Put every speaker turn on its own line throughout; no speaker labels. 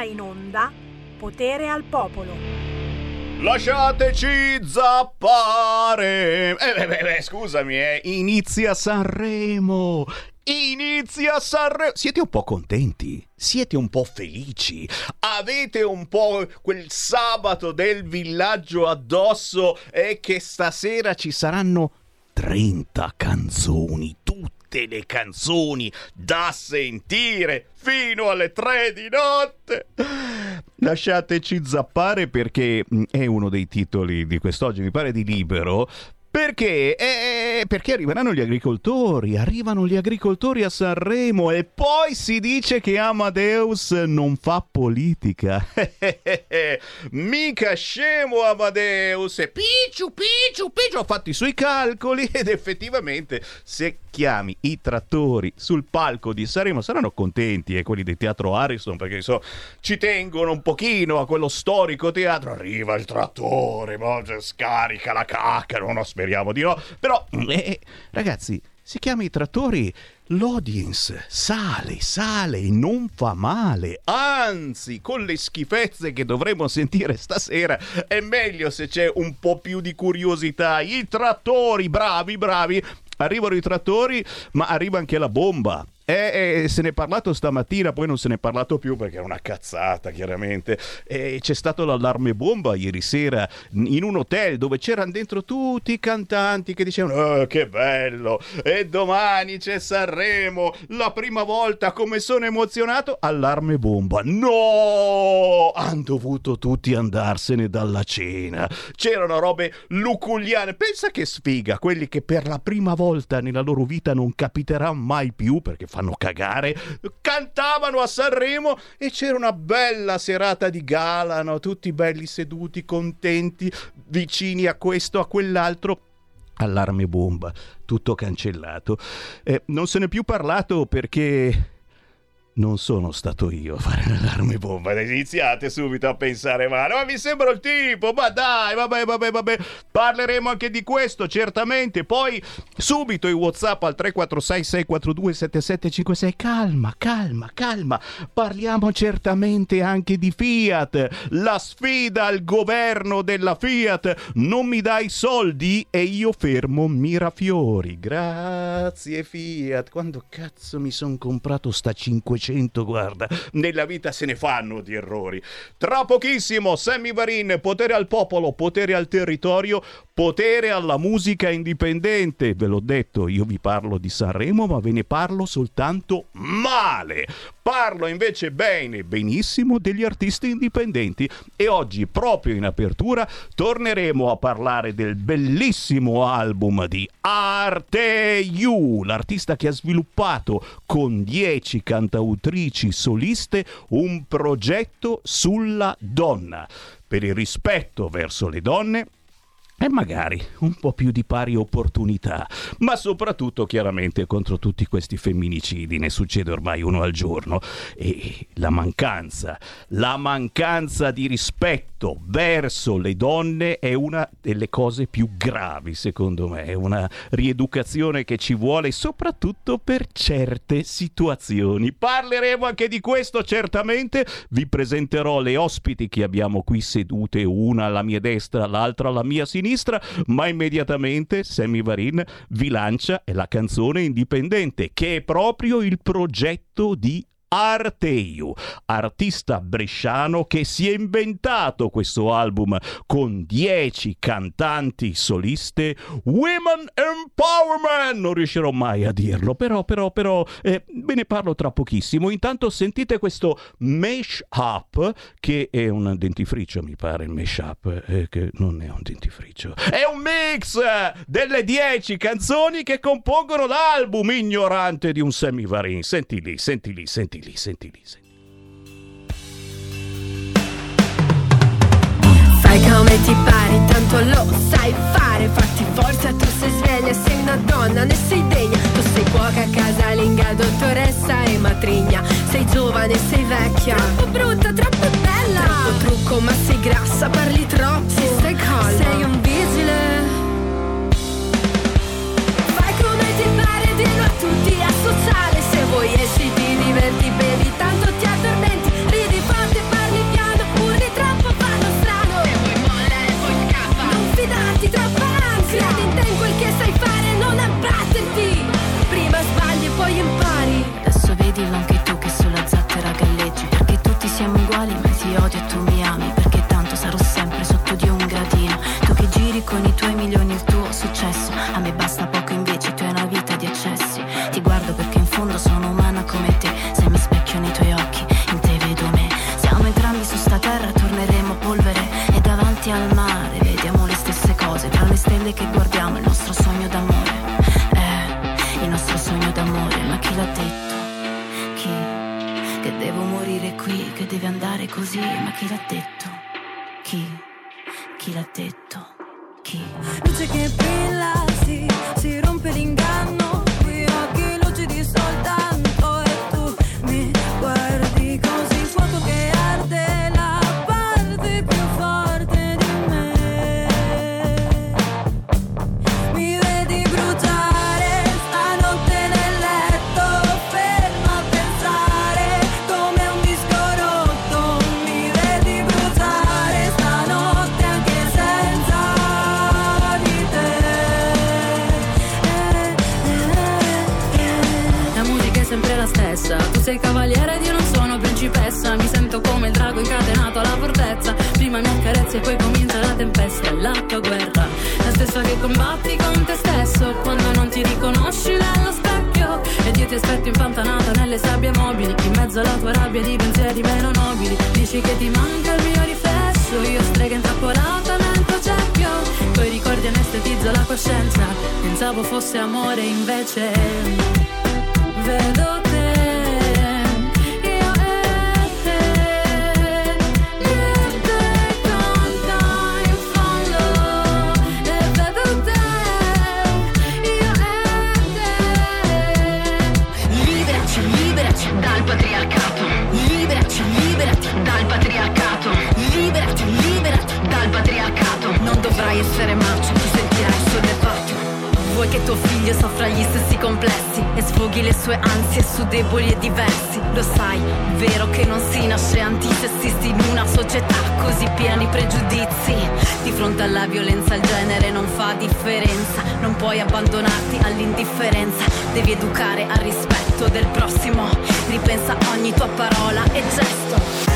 ora in onda Potere al Popolo.
Lasciateci zappare. Eh, beh, beh, beh, scusami, eh. Inizia Sanremo. Inizia Sanremo. Siete un po' contenti? Siete un po' felici? Avete un po' quel sabato del villaggio addosso e che stasera ci saranno 30 canzoni, tutte le canzoni da sentire fino alle 3 di notte. Lasciateci zappare perché mm, è uno dei titoli di quest'oggi, mi pare di libero. Perché? Eh, perché arriveranno gli agricoltori, arrivano gli agricoltori a Sanremo e poi si dice che Amadeus non fa politica. Mica scemo Amadeus, e picciu, picciu, picciu, ha fatto i suoi calcoli ed effettivamente se chiami i trattori sul palco di Sanremo saranno contenti e eh, quelli del teatro Harrison perché insomma, ci tengono un pochino a quello storico teatro. Arriva il trattore, scarica la cacca, non aspetta speriamo di no. Però, eh, ragazzi, si chiama i trattori, l'audience sale, sale, non fa male. Anzi, con le schifezze che dovremo sentire stasera, è meglio se c'è un po' più di curiosità. I trattori, bravi, bravi. Arrivano i trattori, ma arriva anche la bomba. Eh, eh, se ne è parlato stamattina, poi non se ne è parlato più perché è una cazzata, chiaramente. Eh, c'è stato l'allarme bomba ieri sera in un hotel dove c'erano dentro tutti i cantanti che dicevano: oh, Che bello! E domani c'è Sanremo, la prima volta, come sono emozionato! Allarme bomba. No! Hanno dovuto tutti andarsene dalla cena. C'erano robe luculiane. Pensa che sfiga quelli che per la prima volta nella loro vita non capiterà mai più perché fanno fanno cagare, cantavano a Sanremo e c'era una bella serata di gala, no? tutti belli seduti, contenti, vicini a questo, a quell'altro allarme bomba, tutto cancellato. Eh, non se n'è più parlato perché non sono stato io a fare l'allarme bomba. Iniziate subito a pensare male. Ma mi sembra il tipo. Ma dai, vabbè, vabbè, vabbè. Parleremo anche di questo, certamente. Poi subito i WhatsApp al 346 642 7756. Calma, calma, calma. Parliamo certamente anche di Fiat. La sfida al governo della Fiat. Non mi dai soldi e io fermo Mirafiori. Grazie Fiat. Quando cazzo mi sono comprato sta 500 500, guarda, nella vita se ne fanno di errori. Tra pochissimo, Sammy Varin, potere al popolo, potere al territorio, potere alla musica indipendente. Ve l'ho detto, io vi parlo di Sanremo, ma ve ne parlo soltanto male. Parlo invece bene, benissimo degli artisti indipendenti e oggi, proprio in apertura, torneremo a parlare del bellissimo album di Arte You, l'artista che ha sviluppato con 10 cantautrici soliste un progetto sulla donna, per il rispetto verso le donne e magari un po' più di pari opportunità, ma soprattutto chiaramente contro tutti questi femminicidi, ne succede ormai uno al giorno. E la mancanza, la mancanza di rispetto verso le donne è una delle cose più gravi secondo me, è una rieducazione che ci vuole soprattutto per certe situazioni. Parleremo anche di questo certamente, vi presenterò le ospiti che abbiamo qui sedute, una alla mia destra, l'altra alla mia sinistra sinistra, ma immediatamente Sammy Varin vi lancia la canzone indipendente, che è proprio il progetto di Arteiu, artista bresciano che si è inventato questo album con 10 cantanti soliste, Women Empowerment, non riuscirò mai a dirlo, però, però, però, eh, ve ne parlo tra pochissimo. Intanto sentite questo Mesh Up, che è un dentifricio, mi pare, il Mesh Up, eh, che non è un dentifricio, è un mix delle 10 canzoni che compongono l'album ignorante di un Semivarin. Senti lì, senti lì, senti lì lì, senti lì, senti.
Fai come ti pare, tanto lo sai fare. Fatti forza, tu sei sveglia, sei una donna, ne sei degna. Tu sei cuoca, casalinga, dottoressa e matrigna. Sei giovane, sei vecchia. Troppo brutta, troppo bella. Troppo trucco, ma sei grassa, parli troppo. Sì, stai calma. Sei un vigile. Fai come ti pare, dillo a tutti, a sociale. Se vuoi diverti, bevi tanto ti addormenti, ridi forte, parli piano, urli troppo, fanno strano. E poi molla e poi scappa. Non fidarti troppo ansia, credi in te in quel che sai fare, non abbatterti. Prima sbagli e poi impari. Adesso vedi anche tu che sulla zattera galleggi, perché tutti siamo uguali, ma ti odio e tu mi ami, perché tanto sarò sempre sotto di un gradino. Tu che giri con i tuoi milioni il tuo successo stelle che guardiamo il nostro sogno d'amore Eh, il nostro sogno d'amore Ma chi l'ha detto? Chi? Che devo morire qui, che deve andare così Ma chi l'ha detto? Chi? Chi l'ha detto? Chi?
Luce che brilla, La
tua guerra. La stessa che combatti con te stesso Quando non ti riconosci nello specchio. Ed io ti aspetto impantanata nelle sabbie mobili In mezzo alla tua rabbia di pensieri meno nobili. Dici che ti manca il mio riflesso Io strega intrappolata nel tuo cerchio. Poi ricordi anestetizzo la coscienza Pensavo fosse amore invece Vedo che tuo figlio soffra gli stessi complessi e sfoghi le sue ansie su deboli e diversi? Lo sai, vero che non si nasce antisessisti in una società così piena di pregiudizi? Di fronte alla violenza il genere non fa differenza, non puoi abbandonarti all'indifferenza, devi educare al rispetto del prossimo. Ripensa ogni tua parola e gesto.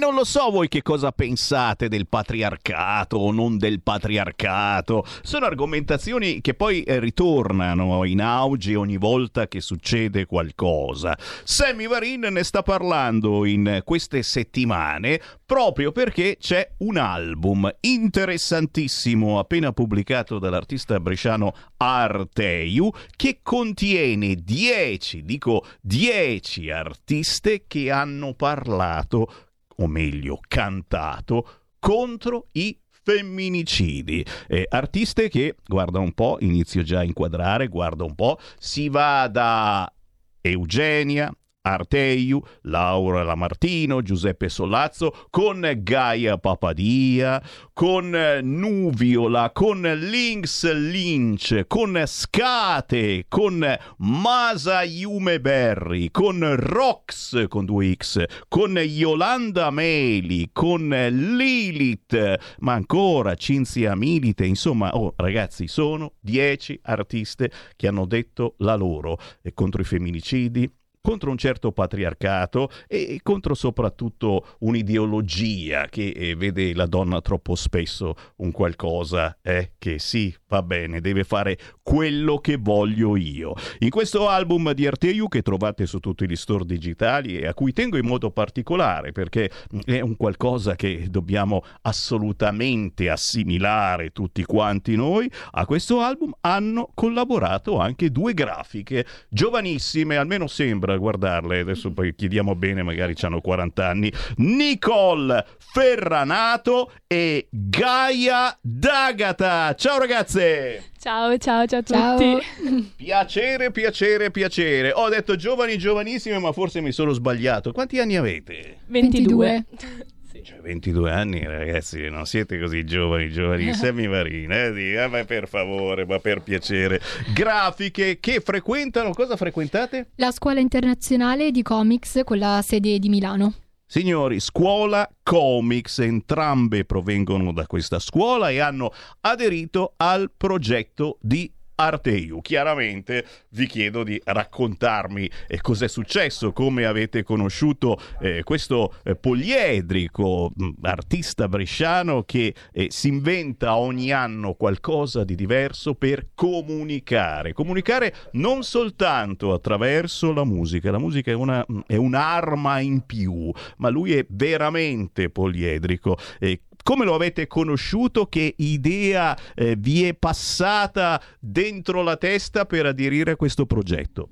Non lo so voi che cosa pensate del patriarcato o non del patriarcato. Sono argomentazioni che poi eh, ritornano in auge ogni volta che succede qualcosa. Sammy Varin ne sta parlando in queste settimane proprio perché c'è un album interessantissimo appena pubblicato dall'artista bresciano Arteiu che contiene 10, dico 10 artiste che hanno parlato o meglio cantato, contro i femminicidi. Eh, artiste che, guarda un po', inizio già a inquadrare, guarda un po', si va da Eugenia, Arteiu, Laura Lamartino, Giuseppe Solazzo, con Gaia Papadia, con Nuviola, con Lynx Lynch, con Scate, con Masa Yume Berry, con Rox con 2X, con Yolanda Meli, con Lilith, ma ancora Cinzia Milite, insomma, oh ragazzi, sono 10 artiste che hanno detto la loro contro i femminicidi, contro un certo patriarcato e contro soprattutto un'ideologia che eh, vede la donna troppo spesso un qualcosa eh, che sì, va bene, deve fare quello che voglio io. In questo album di Arteiu che trovate su tutti gli store digitali e a cui tengo in modo particolare perché è un qualcosa che dobbiamo assolutamente assimilare tutti quanti noi, a questo album hanno collaborato anche due grafiche giovanissime, almeno sembra a guardarle, adesso poi chiediamo bene, magari hanno 40 anni, Nicole Ferranato e Gaia D'Agata. Ciao ragazze!
Ciao, ciao, ciao a
Ciao.
tutti.
Piacere, piacere, piacere. Ho detto giovani, giovanissime, ma forse mi sono sbagliato. Quanti anni avete?
22.
Cioè, 22 anni, ragazzi, non siete così giovani, giovani, Sammy Marina, eh, di- eh, ma per favore, ma per piacere. Grafiche che frequentano, cosa frequentate?
La scuola internazionale di comics con la sede di Milano.
Signori, scuola comics, entrambe provengono da questa scuola e hanno aderito al progetto di Arteiu. Chiaramente vi chiedo di raccontarmi eh, cos'è successo, come avete conosciuto eh, questo eh, poliedrico mh, artista bresciano che eh, si inventa ogni anno qualcosa di diverso per comunicare. Comunicare non soltanto attraverso la musica, la musica è, una, è un'arma in più, ma lui è veramente poliedrico. E come lo avete conosciuto? Che idea eh, vi è passata dentro la testa per aderire a questo progetto?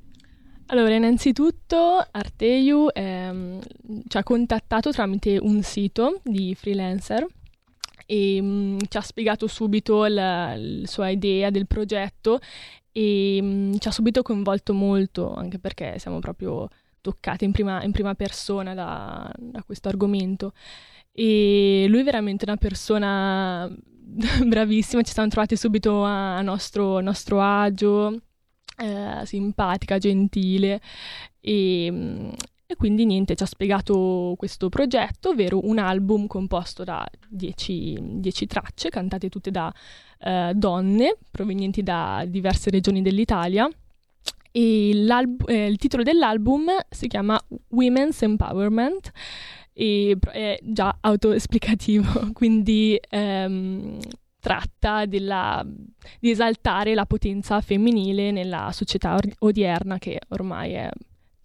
Allora, innanzitutto Arteiu ehm, ci ha contattato tramite un sito di freelancer e mm, ci ha spiegato subito la, la sua idea del progetto e mm, ci ha subito coinvolto molto, anche perché siamo proprio toccati in prima, in prima persona da, da questo argomento. E lui è veramente una persona bravissima, ci siamo trovati subito a, nostro, nostro agio, eh, simpatica, gentile e, mm, e quindi niente, ci ha spiegato questo progetto, ovvero un album composto da 10 tracce, cantate tutte da eh, donne provenienti da diverse regioni dell'Italia. E eh, il titolo dell'album si chiama Women's Empowerment e è già autoesplicativo, quindi ehm, tratta della, di esaltare la potenza femminile nella società odierna che ormai è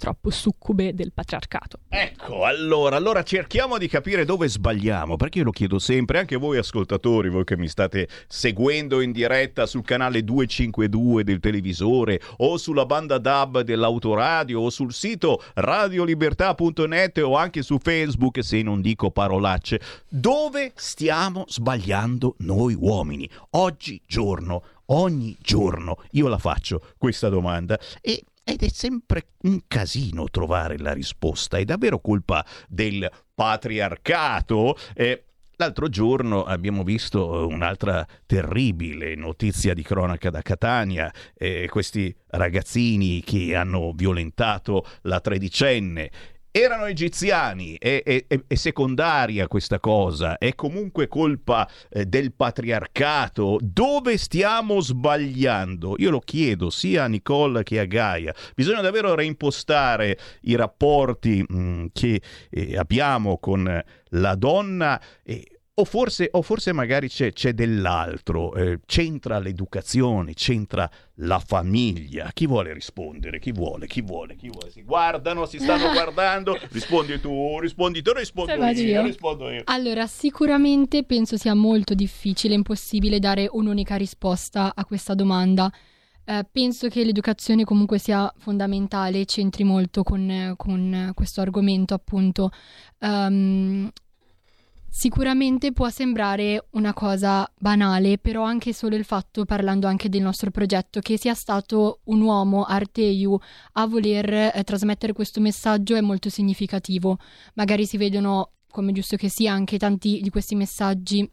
troppo succube del patriarcato.
Ecco, allora, allora cerchiamo di capire dove sbagliamo, perché io lo chiedo sempre, anche voi ascoltatori, voi che mi state seguendo in diretta sul canale 252 del televisore o sulla banda DAB dell'autoradio o sul sito radiolibertà.net o anche su Facebook, se non dico parolacce, dove stiamo sbagliando noi uomini? Oggi giorno, ogni giorno, io la faccio questa domanda e ed è sempre un casino trovare la risposta. È davvero colpa del patriarcato? Eh, L'altro giorno abbiamo visto un'altra terribile notizia di cronaca da Catania, eh, questi ragazzini che hanno violentato la tredicenne erano egiziani, è, è, è, secondaria questa cosa, è comunque colpa eh, del patriarcato. Dove stiamo sbagliando? Io lo chiedo sia a Nicole che a Gaia. Bisogna davvero reimpostare i rapporti mh, mm, che eh, abbiamo con la donna e o forse, o forse magari c'è, c'è dell'altro, eh, c'entra l'educazione, c'entra la famiglia. Chi vuole rispondere? Chi vuole? Chi vuole? Chi vuole? Si guardano, si stanno guardando. Rispondi tu, rispondi tu, rispondo io, io. rispondo io.
Allora, sicuramente penso sia molto difficile, impossibile dare un'unica risposta a questa domanda. Eh, penso che l'educazione comunque sia fondamentale, c'entri molto con, con questo argomento, appunto. Um, Sicuramente può sembrare una cosa banale, però anche solo il fatto, parlando anche del nostro progetto, che sia stato un uomo, Arteiu, a voler eh, trasmettere questo messaggio è molto significativo. Magari si vedono, come giusto che sia, anche tanti di questi messaggi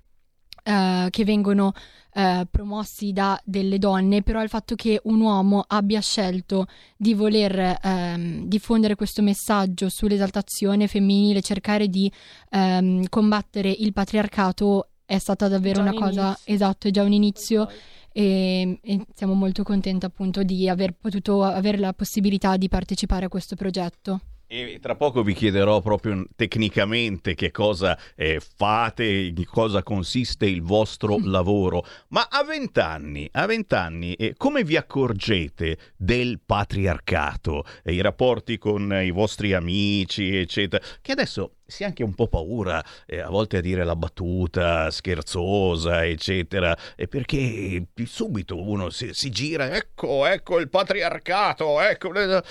eh, che vengono eh, promossi da delle donne, però il fatto che un uomo abbia scelto di voler ehm, diffondere questo messaggio sull'esaltazione femminile, cercare di ehm, combattere il patriarcato è stata davvero una cosa,
inizio.
esatto, è già un inizio e, e siamo molto contenti appunto di aver potuto avere la possibilità di partecipare a questo progetto.
E tra poco vi chiederò proprio tecnicamente che cosa eh, fate, di cosa consiste il vostro lavoro. Ma a vent'anni, a vent'anni, eh, come vi accorgete del patriarcato? E I rapporti con i vostri amici, eccetera, che adesso si ha anche un po' paura eh, a volte a dire la battuta scherzosa, eccetera, perché subito uno si, si gira, ecco, ecco il patriarcato, ecco, eh,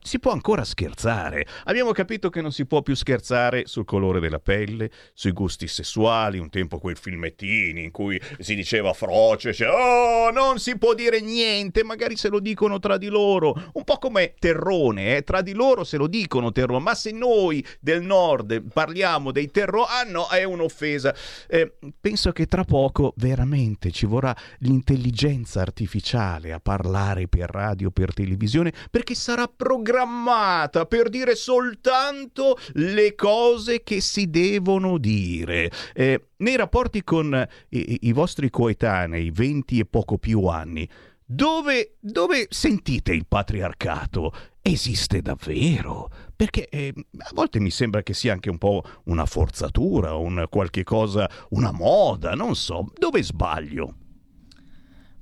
si può ancora scherzare. Abbiamo capito che non si può più scherzare sul colore della pelle, sui gusti sessuali, un tempo quei filmettini in cui si diceva froce, cioè, oh, non si può dire niente, magari se lo dicono tra di loro, un po' come Terrone, eh, tra di loro se lo dicono Terrone, ma se noi del nord parliamo dei terror, ah no, è un'offesa. Eh, penso che tra poco veramente ci vorrà l'intelligenza artificiale a parlare per radio, per televisione, perché sarà programmata per dire soltanto le cose che si devono dire. Eh, nei rapporti con i, i vostri coetanei, 20 e poco più anni, dove, dove sentite il patriarcato? Esiste davvero? Perché eh, a volte mi sembra che sia anche un po' una forzatura, un qualche cosa, una moda, non so. Dove sbaglio?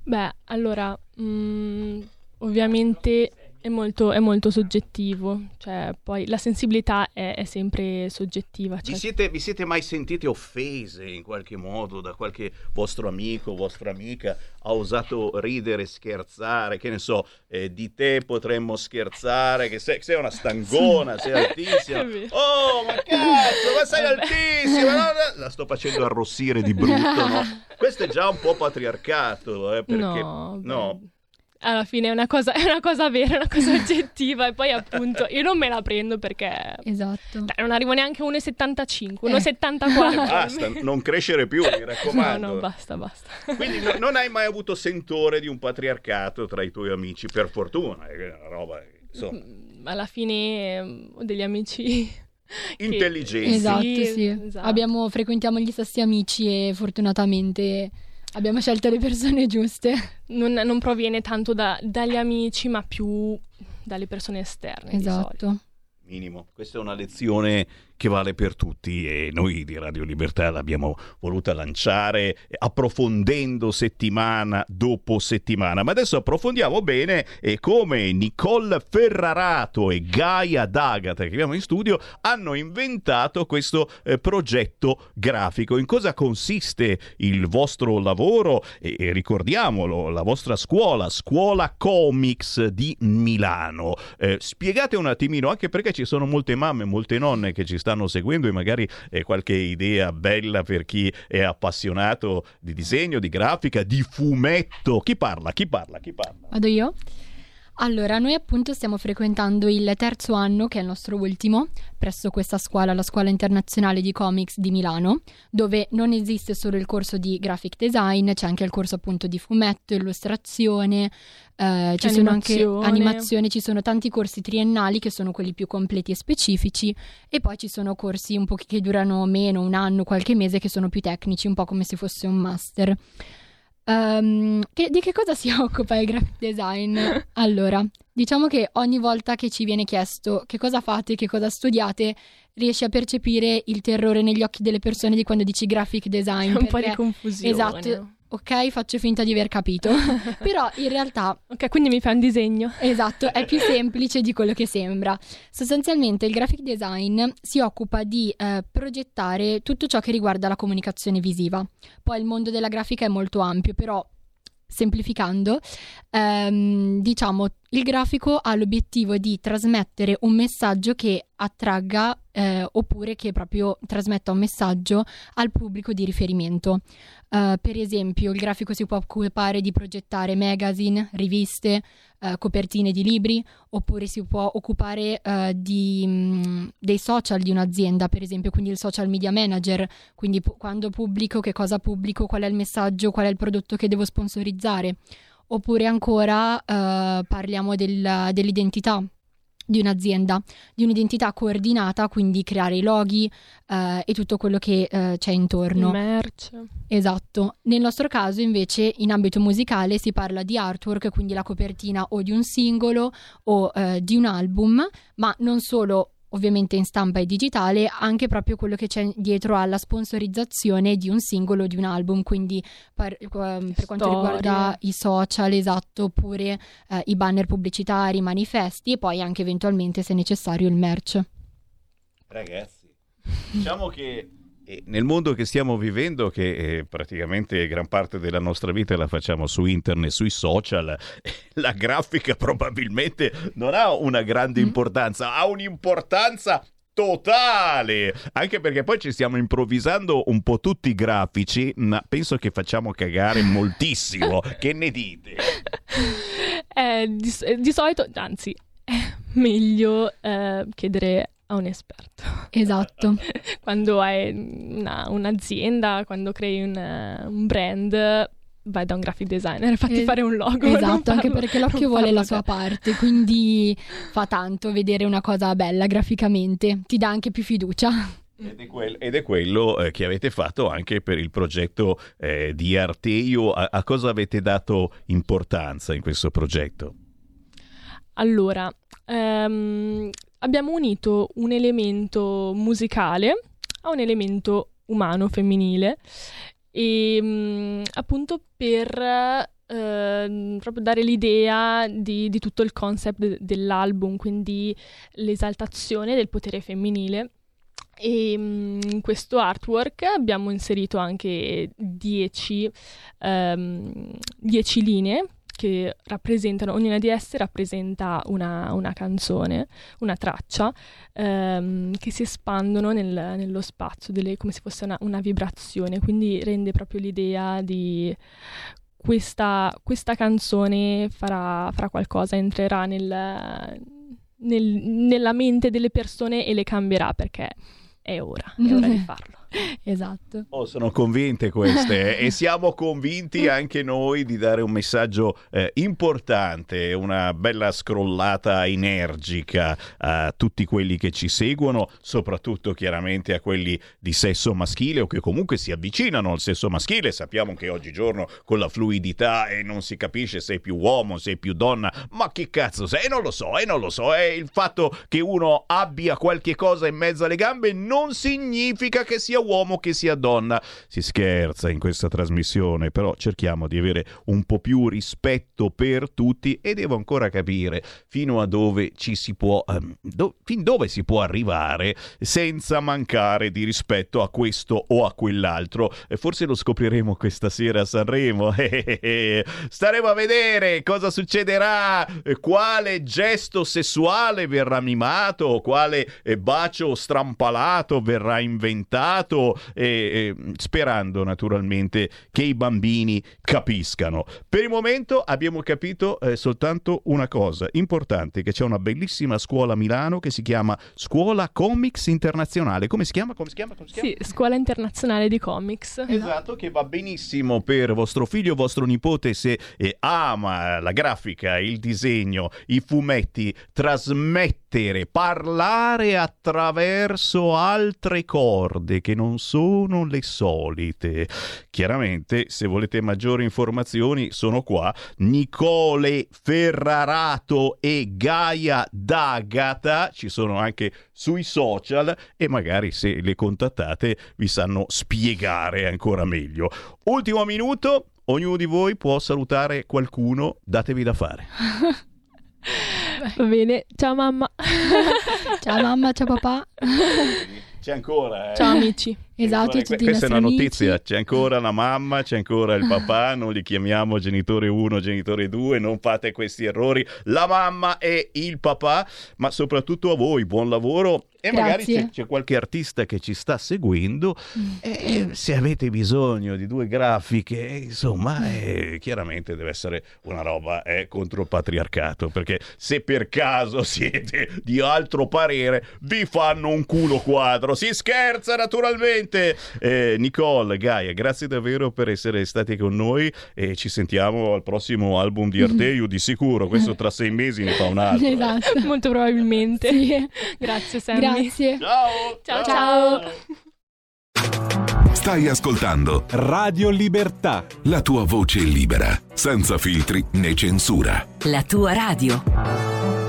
Beh, allora, mm, ovviamente è molto, è molto soggettivo, cioè poi la sensibilità è, è sempre soggettiva.
Vi
Cioè,
siete, vi siete mai sentite offese in qualche modo da qualche vostro amico, vostra amica? Ha osato ridere, scherzare, che ne so, eh, di te potremmo scherzare, che sei, sei una stangona, sei altissima. Oh, ma cazzo, ma sei
Vabbè.
altissima! no, no. La sto facendo arrossire di brutto, no? Questo è già un po' patriarcato, eh, perché...
no,
no.
Alla fine è una, cosa, è una cosa vera, è una cosa oggettiva e poi appunto io non me la prendo perché
Esatto.
Dai, non arrivo neanche a 1,75,
Eh.
1,74.
Basta, non crescere più, mi
No,
raccomando.
no, basta, basta.
Quindi no- non hai mai avuto sentore di un patriarcato tra i tuoi amici, per fortuna, è una roba, insomma,
Mm, Alla fine eh, ho degli amici che-
intelligenti.
Esatto,
Sì,
sì.
esatto.
Abbiamo, frequentiamo gli stessi amici e fortunatamente abbiamo scelto le persone giuste.
non, non proviene tanto da- dagli amici, ma più dalle persone esterne. di solito.
Esatto.
Minimo. Questa è una lezione che vale per tutti e noi di Radio Libertà l'abbiamo voluta lanciare approfondendo settimana dopo settimana. Ma adesso approfondiamo bene e come Nicole Ferrarato e Gaia D'Agata che abbiamo in studio hanno inventato questo eh, progetto grafico. In cosa consiste il vostro lavoro? E, e ricordiamolo, la vostra scuola, Scuola Comics di Milano. Eh, spiegate un attimino, anche perché ci sono molte mamme, molte nonne che ci stanno seguendo e magari eh, qualche idea bella per chi è appassionato di disegno, di grafica, di fumetto. Chi parla? Chi parla? Chi parla?
Vado io? Allora, noi appunto stiamo frequentando il terzo anno, che è il nostro ultimo, presso questa scuola, la Scuola Internazionale di Comics di Milano, dove non esiste solo il corso di graphic design, c'è anche il corso appunto di fumetto, illustrazione, eh, ci sono anche
Animazione.
ci sono tanti corsi triennali che sono quelli più completi e specifici e poi ci sono corsi un po' che durano meno, un anno, qualche mese, che sono più tecnici, un po' come se fosse un master. Ehm, che- di che cosa si occupa il graphic design? Allora, diciamo che ogni volta che ci viene chiesto che cosa fate, che cosa studiate, riesci a percepire il terrore negli occhi delle persone di quando dici graphic design.
un po' di confusione.
Esatto, ok, faccio finta di aver capito, però in realtà
Ok, quindi mi fai un disegno.
Esatto, è più semplice di quello che sembra. Sostanzialmente il graphic design si occupa di eh, progettare tutto ciò che riguarda la comunicazione visiva. Poi il mondo della grafica è molto ampio, però semplificando, ehm, diciamo il grafico ha l'obiettivo di trasmettere un messaggio che attragga eh, oppure che proprio trasmetta un messaggio al pubblico di riferimento. Eh, per esempio, il grafico si può occupare di progettare magazine, riviste, eh, copertine di libri, oppure si può occupare eh, di, mh, dei social di un'azienda, per esempio, quindi il social media manager, quindi pu- quando pubblico, che cosa pubblico, qual è il messaggio, qual è il prodotto che devo sponsorizzare. Oppure ancora eh, parliamo del- dell'identità di un'azienda, di un'identità coordinata, quindi creare i loghi eh, e tutto quello che eh, c'è intorno.
Il merch.
Esatto. Nel nostro caso, invece, in ambito musicale si parla di artwork, quindi la copertina o di un singolo o eh, di un album, ma non solo ovviamente in stampa e digitale, anche proprio quello che c'è dietro alla sponsorizzazione di un singolo o di un album, quindi par- eh, per quanto
Storie.
riguarda i social, esatto, oppure eh, i banner pubblicitari, i manifesti e poi anche eventualmente, se necessario, il merch.
Ragazzi, diciamo che nel mondo che stiamo vivendo, che eh, praticamente gran parte della nostra vita la facciamo su internet, sui social, la grafica probabilmente non ha una grande
Mm.
importanza, ha un'importanza totale, anche perché poi ci stiamo improvvisando un po' tutti grafici, ma penso che facciamo cagare moltissimo. che ne dite?
Eh, di, di solito, anzi, è meglio eh, chiedere a un esperto.
Esatto.
quando hai una- un'azienda, quando crei un, un brand, vai da un graphic designer e fatti
Es-
fare un logo.
Esatto, anche
farlo-
perché l'occhio vuole la sua
te.
parte, quindi fa tanto vedere una cosa bella graficamente, ti dà anche più fiducia.
Ed è, quel- ed è quello eh, che avete fatto anche per il progetto eh, di Arteio. A, a cosa avete dato importanza in questo progetto?
Allora, ehm, abbiamo unito un elemento musicale a un elemento umano, femminile, e mm, appunto per ehm, proprio dare l'idea di, di tutto il concept de- dell'album, quindi l'esaltazione del potere femminile. E mm, in questo artwork abbiamo inserito anche 10 ehm, 10 linee che rappresentano, ognuna di esse rappresenta una, una canzone, una traccia, ehm, che si espandono nel- nello spazio, delle- come se fosse una, una vibrazione, quindi rende proprio l'idea di questa, questa canzone farà, farà qualcosa, entrerà nel- nel- nella mente delle persone e le cambierà perché è ora, è ora di farlo.
Esatto.
Oh, sono convinte queste eh, e siamo convinti anche noi di dare un messaggio eh, importante, una bella scrollata energica a tutti quelli che ci seguono, soprattutto chiaramente a quelli di sesso maschile o che comunque si avvicinano al sesso maschile. Sappiamo che oggigiorno con la fluidità e non si capisce se è più uomo, se è più donna, ma che cazzo sei? Non lo so, e non lo so. È il fatto che uno abbia qualche cosa in mezzo alle gambe non significa che sia uomo, che sia donna. Si scherza in questa trasmissione, però cerchiamo di avere un po' più rispetto per tutti e devo ancora capire fino a dove ci si può, ehm, do- fin dove si può arrivare senza mancare di rispetto a questo o a quell'altro. Forse lo scopriremo questa sera a Sanremo. Staremo a vedere cosa succederà, eh, quale gesto sessuale verrà mimato, quale eh, bacio strampalato verrà inventato, e, e, sperando naturalmente che i bambini capiscano. Per il momento abbiamo capito eh, soltanto una cosa importante, che c'è una bellissima scuola a Milano che si chiama Scuola Comics Internazionale. Come si chiama? Come si chiama? Come si chiama?
Sì, Scuola Internazionale di Comics.
Esatto, che va benissimo per vostro figlio vostro nipote se eh, ama la grafica, il disegno, i fumetti, trasmettere, parlare attraverso altre corde che non sono le solite. Chiaramente, se volete maggiori informazioni, sono qua Nicole Ferrarato e Gaia D'Agata, ci sono anche sui social e magari se le contattate vi sanno spiegare ancora meglio. Ultimo minuto, ognuno di voi può salutare qualcuno, datevi da fare.
Va bene, ciao mamma.
Ciao mamma, ciao papà.
Ancora, eh.
Ciao amici.
Esatto, i
questa è una
amici.
notizia, c'è ancora la mamma, c'è ancora il papà, non li chiamiamo genitore 1, genitore 2, non fate questi errori, la mamma e il papà, ma soprattutto a voi, buon lavoro e magari
Grazie.
c'è, c'è qualche artista che ci sta seguendo e se avete bisogno di due grafiche, insomma, eh, chiaramente deve essere una roba eh, contro il patriarcato, perché se per caso siete di altro parere, vi fanno un culo quadro, si scherza naturalmente. Eh, Nicole, Gaia, grazie davvero per essere stati con noi e ci sentiamo al prossimo album di Arteiu di sicuro, questo tra sei mesi ne fa un altro. eh.
Esatto.
Molto probabilmente.
Sì.
Grazie Sammy.
Grazie.
Ciao!
Ciao ciao.
Stai ascoltando
Radio Libertà.
la tua voce libera, senza filtri né censura.
La tua radio.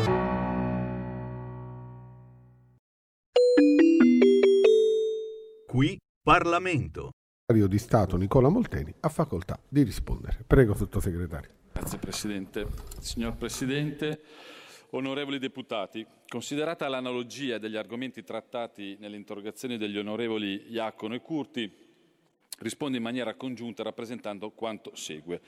Qui Parlamento.
segretario di Stato Nicola Molteni ha facoltà di rispondere. Prego, sottosegretario.
Grazie Presidente. Signor Presidente, onorevoli deputati, considerata l'analogia degli argomenti trattati nelle interrogazioni degli onorevoli Iacono e Curti, rispondo in maniera congiunta rappresentando quanto segue.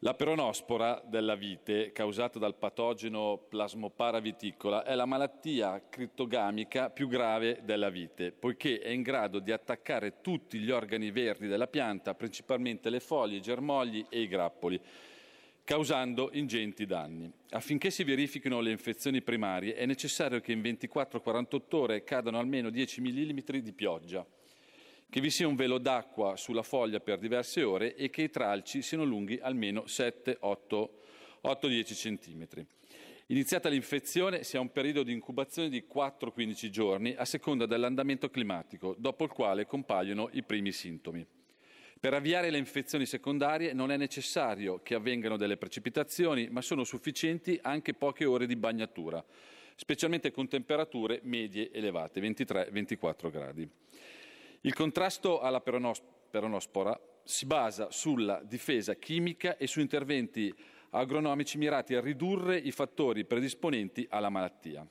La peronospora della vite, causata dal patogeno Plasmopara viticola, è la malattia crittogamica più grave della vite, poiché è in grado di attaccare tutti gli organi verdi della pianta, principalmente le foglie, i germogli e i grappoli. causando ingenti danni. Affinché si verifichino le infezioni primarie è necessario che in 24-48 ore cadano almeno 10 mm di pioggia, che vi sia un velo d'acqua sulla foglia per diverse ore e che i tralci siano lunghi almeno 7-8-10 cm. Iniziata l'infezione si ha un periodo di incubazione di 4-15 giorni a seconda dell'andamento climatico, dopo il quale compaiono i primi sintomi. Per avviare le infezioni secondarie non è necessario che avvengano delle precipitazioni, ma sono sufficienti anche poche ore di bagnatura, specialmente con temperature medie elevate, 23-24 gradi. Il contrasto alla peronos- peronospora si basa sulla difesa chimica e su interventi agronomici mirati a ridurre i fattori predisponenti alla malattia.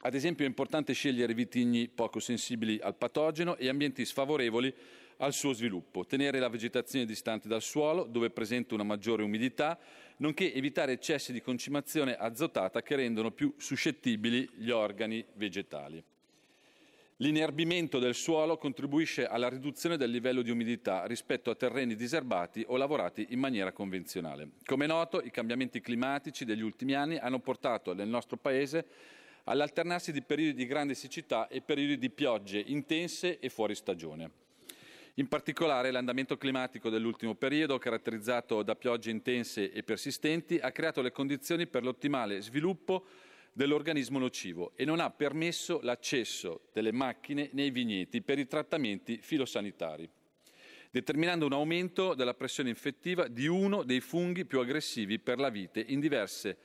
Ad esempio è importante scegliere vitigni poco sensibili al patogeno e ambienti sfavorevoli al suo sviluppo, tenere la vegetazione distante dal suolo dove è presente una maggiore umidità, nonché evitare eccessi di concimazione azotata che rendono più suscettibili gli organi vegetali. L'inerbimento del suolo contribuisce alla riduzione del livello di umidità rispetto a terreni diserbati o lavorati in maniera convenzionale. Come noto, i cambiamenti climatici degli ultimi anni hanno portato nel nostro Paese all'alternarsi di periodi di grande siccità e periodi di piogge intense e fuori stagione. In particolare l'andamento climatico dell'ultimo periodo, caratterizzato da piogge intense e persistenti, ha creato le condizioni per l'ottimale sviluppo dell'organismo nocivo e non ha permesso l'accesso delle macchine nei vigneti per i trattamenti filosanitari, determinando un aumento della pressione infettiva di uno dei funghi più aggressivi per la vite in diverse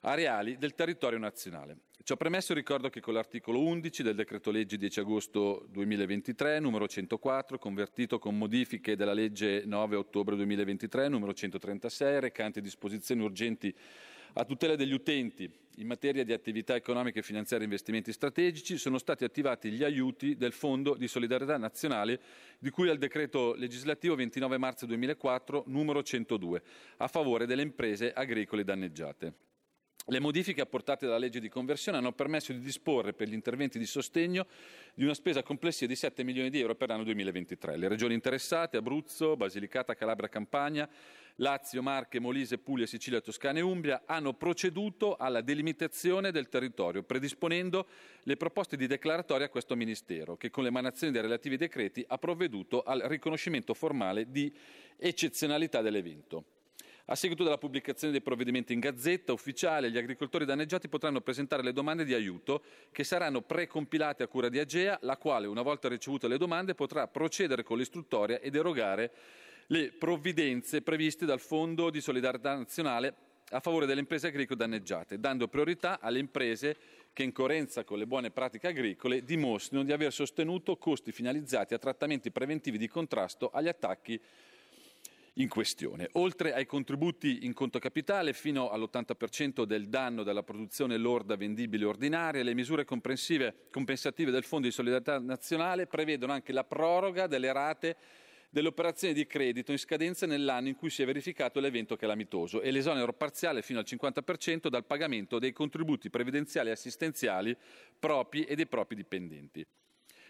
areali del territorio nazionale. Ciò premesso ricordo che con l'articolo 11 del decreto legge 10 agosto 2023 numero 104 convertito con modifiche della legge 9 ottobre 2023 numero 136 recante disposizioni urgenti a tutela degli utenti in materia di attività economiche, finanziarie e investimenti strategici sono stati attivati gli aiuti del Fondo di solidarietà nazionale di cui al decreto legislativo 29 marzo 2004 numero 102 a favore delle imprese agricole danneggiate. Le modifiche apportate dalla legge di conversione hanno permesso di disporre per gli interventi di sostegno di una spesa complessiva di 7 milioni di euro per l'anno 2023. Le regioni interessate, Abruzzo, Basilicata, Calabria, Campania, Lazio, Marche, Molise, Puglia, Sicilia, Toscana e Umbria hanno proceduto alla delimitazione del territorio, predisponendo le proposte di declaratoria a questo Ministero, che con l'emanazione dei relativi decreti ha provveduto al riconoscimento formale di eccezionalità dell'evento. A seguito della pubblicazione dei provvedimenti in gazzetta ufficiale, gli agricoltori danneggiati potranno presentare le domande di aiuto che saranno precompilate a cura di Agea, la quale, una volta ricevute le domande, potrà procedere con l'istruttoria ed erogare le provvidenze previste dal Fondo di solidarietà nazionale a favore delle imprese agricole danneggiate, dando priorità alle imprese che in coerenza con le buone pratiche agricole dimostrino di aver sostenuto costi finalizzati a trattamenti preventivi di contrasto agli attacchi in questione. Oltre ai contributi in conto capitale fino all'80% del danno della produzione lorda vendibile ordinaria, le misure compensative del Fondo di solidarietà nazionale prevedono anche la proroga delle rate delle operazioni di credito in scadenza nell'anno in cui si è verificato l'evento calamitoso e l'esonero parziale fino al 50% dal pagamento dei contributi previdenziali e assistenziali propri e dei propri dipendenti.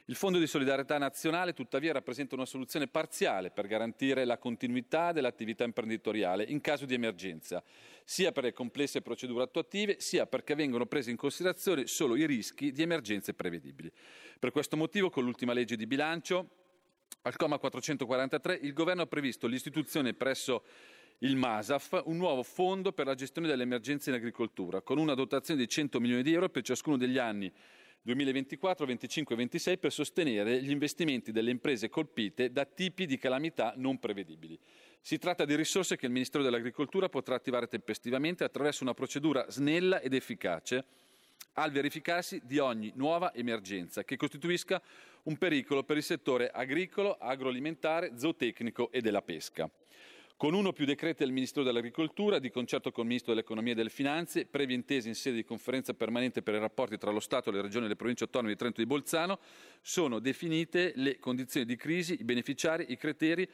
Il Fondo di solidarietà nazionale tuttavia rappresenta una soluzione parziale per garantire la continuità dell'attività imprenditoriale in caso di emergenza, sia per le complesse procedure attuative, sia perché vengono presi in considerazione solo i rischi di emergenze prevedibili. Per questo motivo, con l'ultima legge di bilancio, al comma 443, il Governo ha previsto l'istituzione presso il MASAF un nuovo fondo per la gestione delle emergenze in agricoltura, con una dotazione di 100 milioni di euro per ciascuno degli anni 2024, 25 e 26 per sostenere gli investimenti delle imprese colpite da tipi di calamità non prevedibili. Si tratta di risorse che il Ministero dell'Agricoltura potrà attivare tempestivamente attraverso una procedura snella ed efficace al verificarsi di ogni nuova emergenza che costituisca un pericolo per il settore agricolo, agroalimentare, zootecnico e della pesca. Con uno o più decreti del Ministero dell'Agricoltura, di concerto con il Ministro dell'Economia e delle Finanze, previa intesa in sede di conferenza permanente per i rapporti tra lo Stato, le Regioni e le Province autonome di Trento e di Bolzano, sono definite le condizioni di crisi, i beneficiari, i criteri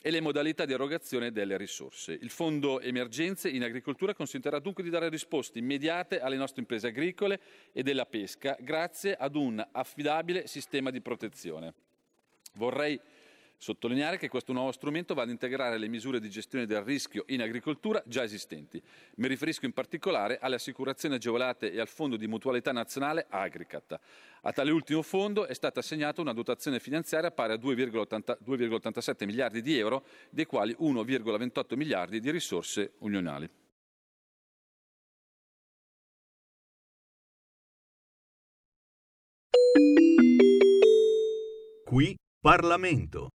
e le modalità di erogazione delle risorse. Il Fondo Emergenze in agricoltura consentirà dunque di dare risposte immediate alle nostre imprese agricole e della pesca grazie ad un affidabile sistema di protezione. Vorrei Sottolineare che questo nuovo strumento va ad integrare le misure di gestione del rischio in agricoltura già esistenti. Mi riferisco in particolare alle assicurazioni agevolate e al Fondo di Mutualità Nazionale Agricat. A tale ultimo fondo è stata assegnata una dotazione finanziaria pari a 2,80 2,87 miliardi di euro, dei quali 1,28 miliardi di risorse unionali.
Qui Parlamento.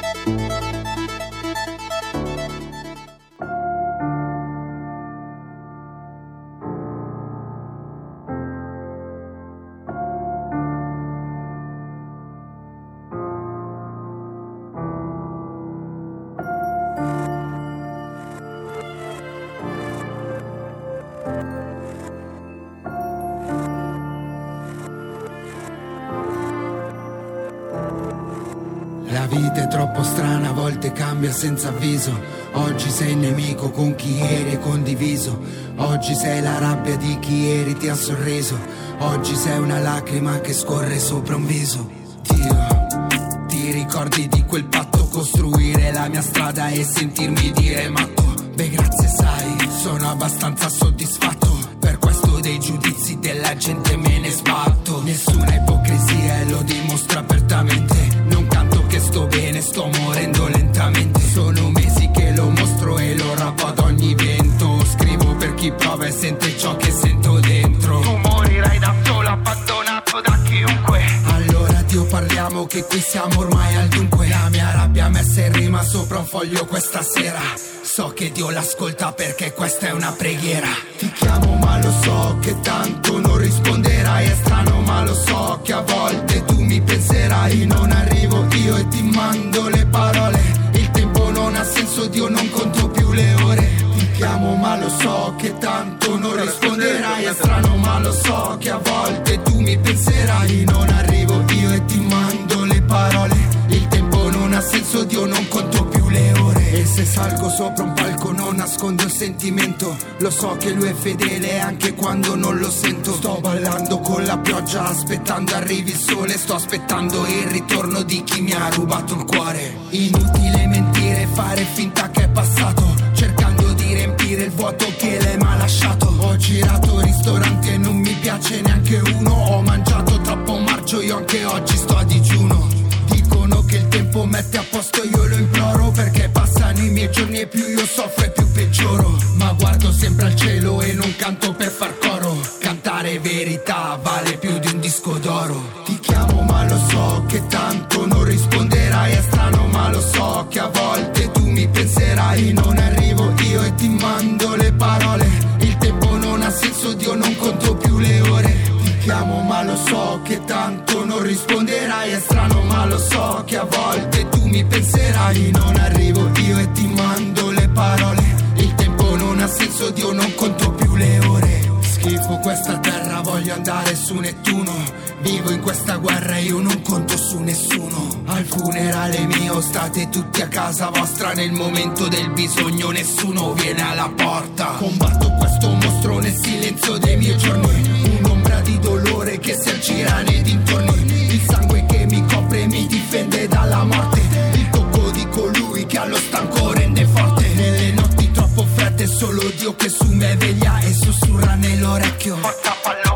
Senza avviso. Oggi sei nemico con chi eri condiviso. Oggi sei la rabbia di chi eri ti ha sorriso. Oggi sei una lacrima che scorre sopra un viso. Dio, ti ricordi di quel patto? Costruire la mia strada e sentirmi dire matto. Beh, grazie, sai, sono abbastanza soddisfatto. Siamo ormai al dunque. La mia rabbia messa in rima sopra un foglio questa sera. So che Dio l'ascolta perché questa è una preghiera. Sentimento. Lo so che lui è fedele anche quando non lo sento. Sto ballando con la pioggia, aspettando arrivi il sole. Sto aspettando il ritorno di chi mi ha rubato il cuore. Inutile mentire, fare finta che è passato. Cercando di riempire il vuoto che lei mi ha lasciato. Ho girato ristoranti e non mi piace neanche uno. Ho mangiato troppo marcio, io anche oggi sto a digiuno. Dicono che il tempo mette a posto, io lo imploro perché passano i miei giorni e più io soffro sempre al cielo e non canto per far coro. Cantare verità vale più di un disco d'oro. Ti chiamo ma lo so che tanto non risponderai. È strano ma lo so che a volte tu mi penserai. Non arrivo io e ti mando le parole. Il tempo non ha senso, Dio non conto più le ore. Ti chiamo ma lo so che tanto non risponderai È strano ma lo so che a volte tu mi penserai Non arrivo su Nettuno Vivo in questa guerra e io non conto su nessuno. Al funerale mio state tutti a casa vostra. Nel momento del bisogno nessuno viene alla porta. Combatto questo mostro nel silenzio dei miei giorni. Un'ombra di dolore che si aggira nei dintorni. Il sangue che mi copre mi difende dalla morte. Il tocco di colui che allo stanco rende forte. Nelle notti troppo fredde solo Dio che su me veglia E sussurra nell'orecchio. Porta fallo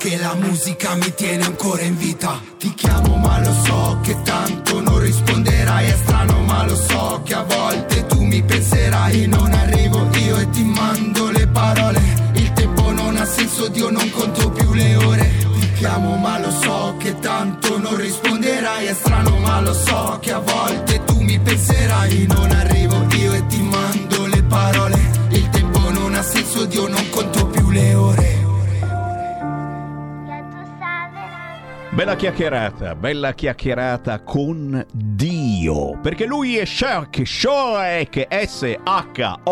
che la musica mi tiene ancora in vita. Ti chiamo ma lo so che tanto non risponderai È strano ma lo so che a volte tu mi penserai. Non arrivo io e ti mando le parole. Il tempo non ha senso, Dio non conto più le ore. Ti chiamo ma lo so che tanto non risponderai È strano ma lo so che a volte tu mi penserai. Non arrivo io e ti mando le parole. Il tempo non ha senso, Dio non
Bella chiacchierata, bella chiacchierata con Dio, perché lui è Shak, Shoek, S-H-O-E-K,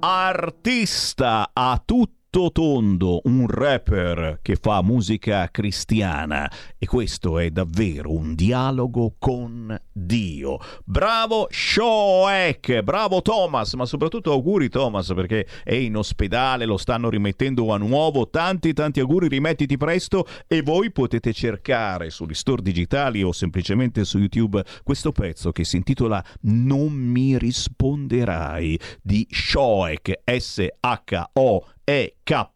artista a tutti Totondo, un rapper che fa musica cristiana e questo è davvero un dialogo con Dio. Bravo Shoek, bravo Thomas, ma soprattutto auguri Thomas perché è in ospedale, lo stanno rimettendo a nuovo. Tanti tanti auguri, rimettiti presto e voi potete cercare sugli store digitali o semplicemente su YouTube questo pezzo che si intitola Non mi risponderai di Shoek S H O E K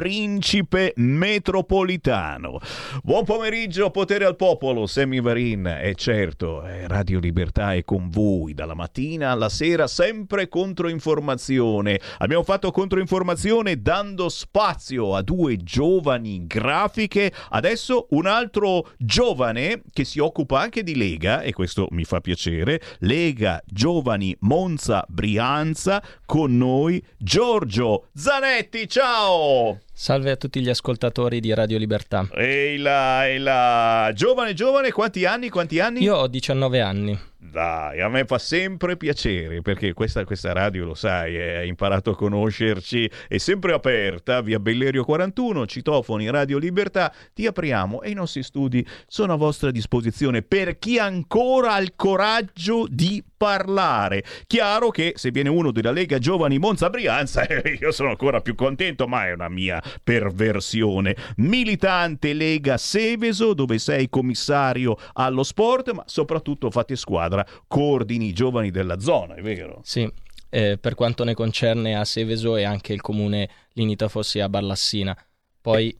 principe metropolitano. Buon pomeriggio, potere al popolo, Sammy Varin. E certo, eh, Radio Libertà è con voi dalla mattina alla sera, sempre controinformazione. Abbiamo fatto controinformazione dando spazio a due giovani grafiche. Adesso un altro giovane che si occupa anche di Lega, e questo mi fa piacere. Lega Giovani Monza Brianza, con noi Giorgio Zanetti. Ciao!
Salve a tutti gli ascoltatori di Radio Libertà.
Ehi là, ehi là. Giovane, giovane, quanti anni? Quanti anni?
Io ho 19 anni.
Dai, a me fa sempre piacere perché questa, questa radio, lo sai, hai imparato a conoscerci, è sempre aperta, via Bellerio 41, citofoni, Radio Libertà, ti apriamo e i nostri studi sono a vostra disposizione per chi ancora ha il coraggio di parlare. Chiaro che se viene uno della Lega Giovani Monza Brianza, io sono ancora più contento, ma è una mia perversione. Militante Lega Seveso, dove sei commissario allo sport, ma soprattutto fate squadra, coordini i giovani della zona, è vero?
Sì, eh, per quanto ne concerne a Seveso e anche il comune limitrofo a Ballassina. Poi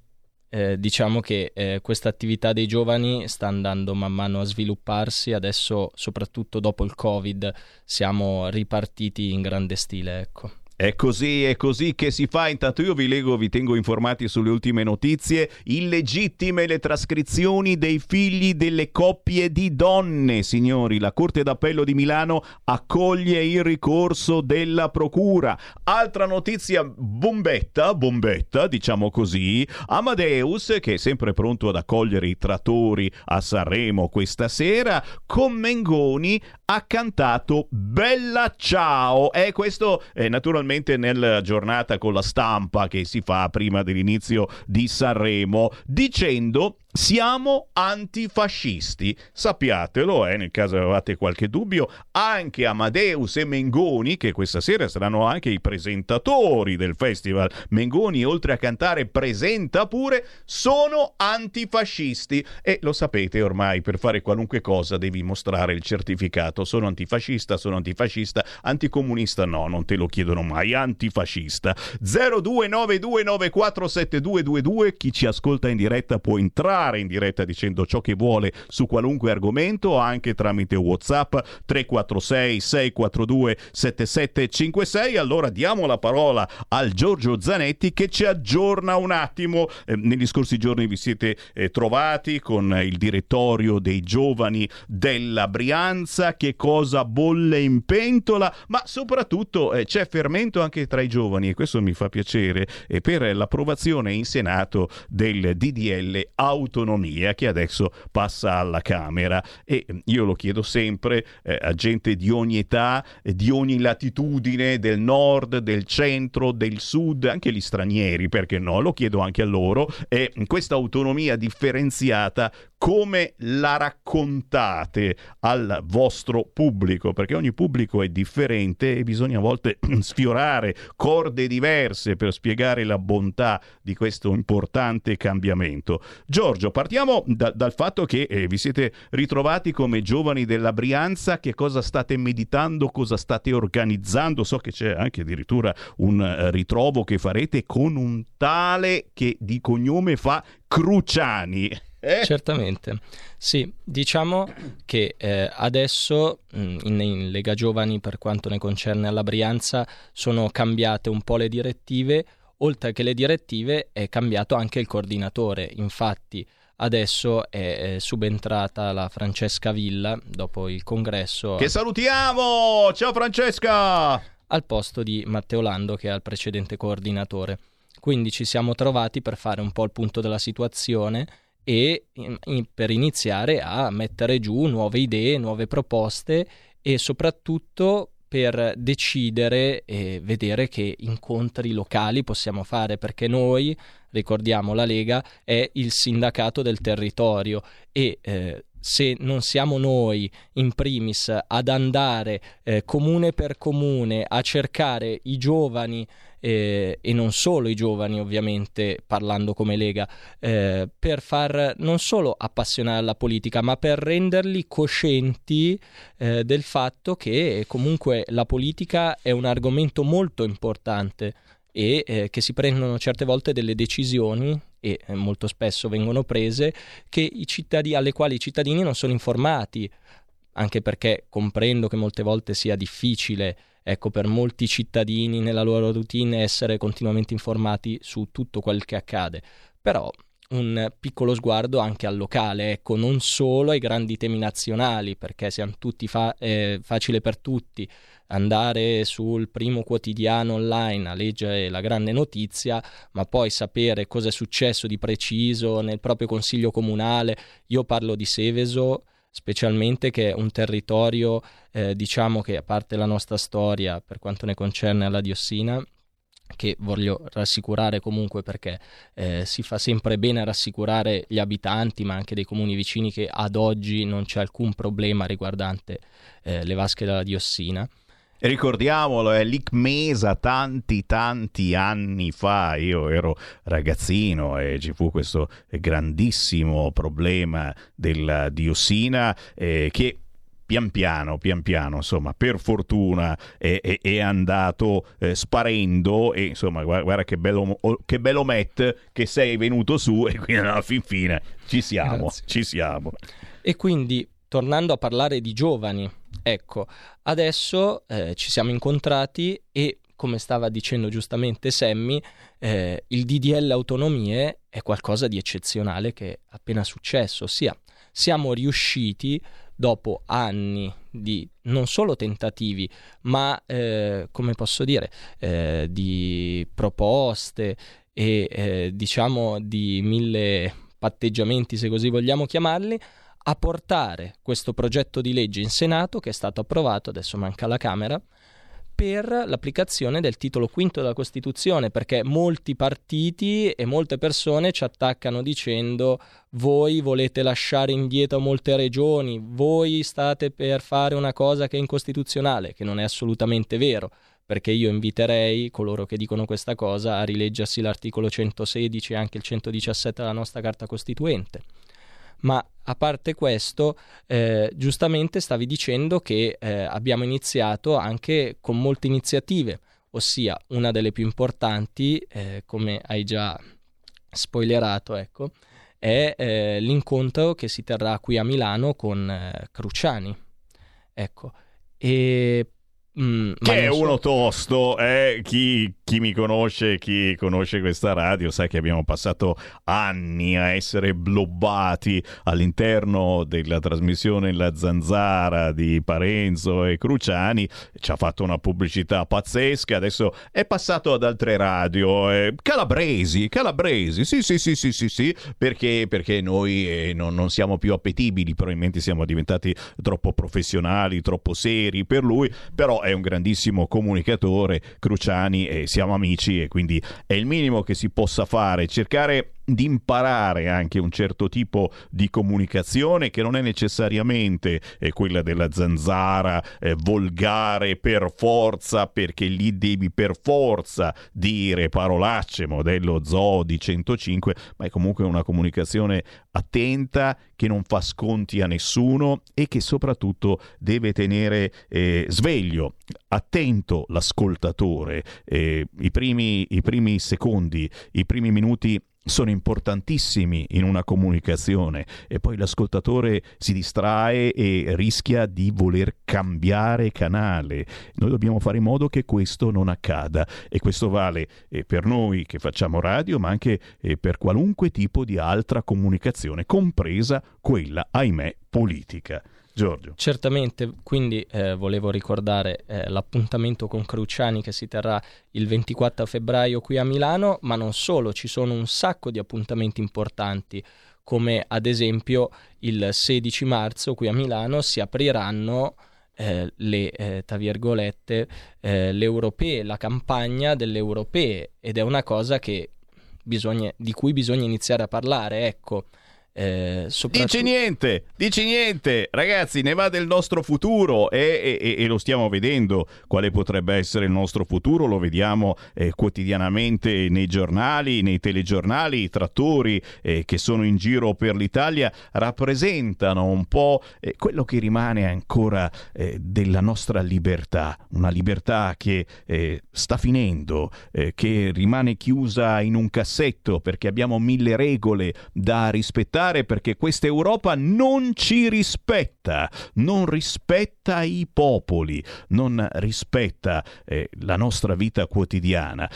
eh, diciamo che eh, questa attività dei giovani sta andando man mano a svilupparsi, adesso soprattutto dopo il Covid siamo ripartiti in grande stile, ecco.
È così, è così che si fa. Intanto io vi leggo, vi tengo informati sulle ultime notizie. Illegittime le trascrizioni dei figli delle coppie di donne, signori. La Corte d'Appello di Milano accoglie il ricorso della Procura. Altra notizia bombetta, bombetta, diciamo così. Amadeus, che è sempre pronto ad accogliere i trattori a Sanremo questa sera, con Mengoni ha cantato Bella Ciao. E questo è naturalmente nella giornata con la stampa che si fa prima dell'inizio di Sanremo, dicendo siamo antifascisti. Sappiatelo, eh, nel caso avevate qualche dubbio, anche Amadeus e Mengoni, che questa sera saranno anche i presentatori del festival. Mengoni, oltre a cantare, presenta pure, sono antifascisti. E lo sapete ormai, per fare qualunque cosa devi mostrare il certificato. Sono antifascista, sono antifascista, anticomunista no, non te lo chiedono mai, antifascista. 0292947222, chi ci ascolta in diretta può entrare in diretta dicendo ciò che vuole su qualunque argomento anche tramite Whatsapp 346 642 7756 allora diamo la parola al Giorgio Zanetti che ci aggiorna un attimo. Eh, negli scorsi giorni vi siete eh, trovati con il direttorio dei giovani della Brianza. Che cosa bolle in pentola? Ma soprattutto eh, c'è fermento anche tra i giovani e questo mi fa piacere. Per l'approvazione in Senato del DDL autonomia che adesso passa alla Camera. E io lo chiedo sempre eh, a gente di ogni età, eh, di ogni latitudine, del nord, del centro, del sud, anche gli stranieri, perché no, lo chiedo anche a loro, e questa autonomia differenziata come la raccontate al vostro pubblico, perché ogni pubblico è differente e bisogna a volte sfiorare corde diverse per spiegare la bontà di questo importante cambiamento. Giorgio, partiamo da, dal fatto che eh, vi siete ritrovati come giovani della Brianza, che cosa state meditando, cosa state organizzando, so che c'è anche addirittura un uh, ritrovo che farete con un tale che di cognome fa Cruciani.
Eh? Certamente, sì, diciamo che eh, adesso mh, in, in, Lega Giovani per quanto ne concerne alla Brianza sono cambiate un po' le direttive, oltre che le direttive è cambiato anche il coordinatore, infatti adesso è, è subentrata la Francesca Villa dopo il congresso.
Che salutiamo! Ciao Francesca!
Al posto di Matteo Lando che è il precedente coordinatore. Quindi ci siamo trovati per fare un po' il punto della situazione e in, in, per iniziare a mettere giù nuove idee, nuove proposte e soprattutto per decidere e vedere che incontri locali possiamo fare, perché noi, ricordiamo, la Lega è il sindacato del territorio e eh, se non siamo noi in primis ad andare eh, comune per comune a cercare i giovani eh, e non solo i giovani ovviamente parlando come Lega eh, per far non solo appassionare alla politica ma per renderli coscienti eh, del fatto che comunque la politica è un argomento molto importante e eh, che si prendono certe volte delle decisioni e eh, molto spesso vengono prese cittadini, alle quali i cittadini non sono informati anche perché comprendo che molte volte sia difficile ecco, per molti cittadini nella loro routine essere continuamente informati su tutto quel che accade. Però un piccolo sguardo anche al locale, ecco, non solo ai grandi temi nazionali, perché siamo tutti fa- eh, facile per tutti andare sul primo quotidiano online a leggere la grande notizia, ma poi sapere cosa è successo di preciso nel proprio consiglio comunale. Io parlo di Seveso specialmente che è un territorio, eh, diciamo che a parte la nostra storia per quanto ne concerne alla diossina, che voglio rassicurare comunque perché eh, si fa sempre bene rassicurare gli abitanti ma anche dei comuni vicini che ad oggi non c'è alcun problema riguardante eh, le vasche della diossina.
Ricordiamolo, è l'ICMESA tanti tanti anni fa, io ero ragazzino e ci fu questo grandissimo problema della diossina eh, che pian piano, pian piano, insomma, per fortuna è, è, è andato eh, sparendo e insomma, guarda, guarda, che bello, che bello Matt che sei venuto su e quindi alla fin fine ci siamo,
Grazie.
ci siamo.
E quindi, tornando a parlare di giovani, ecco, adesso eh, ci siamo incontrati e come stava dicendo giustamente Sammy, eh, il DDL autonomie è qualcosa di eccezionale che è appena successo, ossia siamo riusciti dopo anni di non solo tentativi, ma eh, come posso dire, eh, di proposte e eh, diciamo di mille patteggiamenti, se così vogliamo chiamarli, a portare questo progetto di legge in Senato che è stato approvato, adesso manca la Camera, per l'applicazione del titolo quinto della Costituzione, perché molti partiti e molte persone ci attaccano dicendo voi volete lasciare indietro molte regioni, voi state per fare una cosa che è incostituzionale, che non è assolutamente vero, perché io inviterei coloro che dicono questa cosa a rileggersi l'articolo 116 e anche il 117 della nostra Carta Costituente. Ma a parte questo, eh, giustamente stavi dicendo che eh, abbiamo iniziato anche con molte iniziative, ossia una delle più importanti, eh, come hai già spoilerato, ecco, è eh, l'incontro che si terrà qui a Milano con eh, Cruciani. Ecco, e Mm,
che è uno so... tosto, eh? chi, chi, mi conosce, chi conosce questa radio, sa che abbiamo passato anni a essere blobbati all'interno della trasmissione La Zanzara di Parenzo e Cruciani. Ci ha fatto una pubblicità pazzesca. Adesso è passato ad altre radio. Eh, calabresi, calabresi, sì, sì, sì, sì, sì, sì perché, perché noi eh, non, non siamo più appetibili. Probabilmente siamo diventati troppo professionali, troppo seri per lui, però è un grandissimo comunicatore, Cruciani, e siamo amici e quindi è il minimo che si possa fare, cercare di imparare anche un certo tipo di comunicazione che non è necessariamente eh, quella della zanzara eh, volgare per forza perché lì devi per forza dire parolacce modello Zodi 105 ma è comunque una comunicazione attenta che non fa sconti a nessuno e che soprattutto deve tenere eh, sveglio attento l'ascoltatore. Eh, i primi, i primi secondi i primi minuti sono importantissimi in una comunicazione e poi l'ascoltatore si distrae e rischia di voler cambiare canale. Noi dobbiamo fare in modo che questo non accada e questo vale eh, per noi che facciamo radio ma anche eh, per qualunque tipo di altra comunicazione, compresa quella, ahimè, politica. Giorgio.
Certamente, quindi eh, volevo ricordare eh, l'appuntamento con Cruciani che si terrà il 24 febbraio qui a Milano, ma non solo, ci sono un sacco di appuntamenti importanti, come ad esempio il 16 marzo qui a Milano si apriranno eh, le, eh, tra virgolette, eh, le europee, la campagna delle europee ed è una cosa che bisogna, di cui bisogna iniziare a parlare, ecco. Eh, soprattutto...
Dici niente, dici niente, ragazzi, ne va del nostro futuro e, e- e lo stiamo vedendo. Quale potrebbe essere il nostro futuro, lo vediamo eh, quotidianamente nei giornali, nei telegiornali, i trattori eh, che sono in giro per l'Italia rappresentano un po' eh, quello che rimane ancora eh, della nostra libertà, una libertà che eh, sta finendo, che rimane chiusa in un cassetto perché abbiamo mille regole da rispettare perché questa Europa non ci rispetta, non rispetta i popoli, non rispetta eh, la nostra vita quotidiana.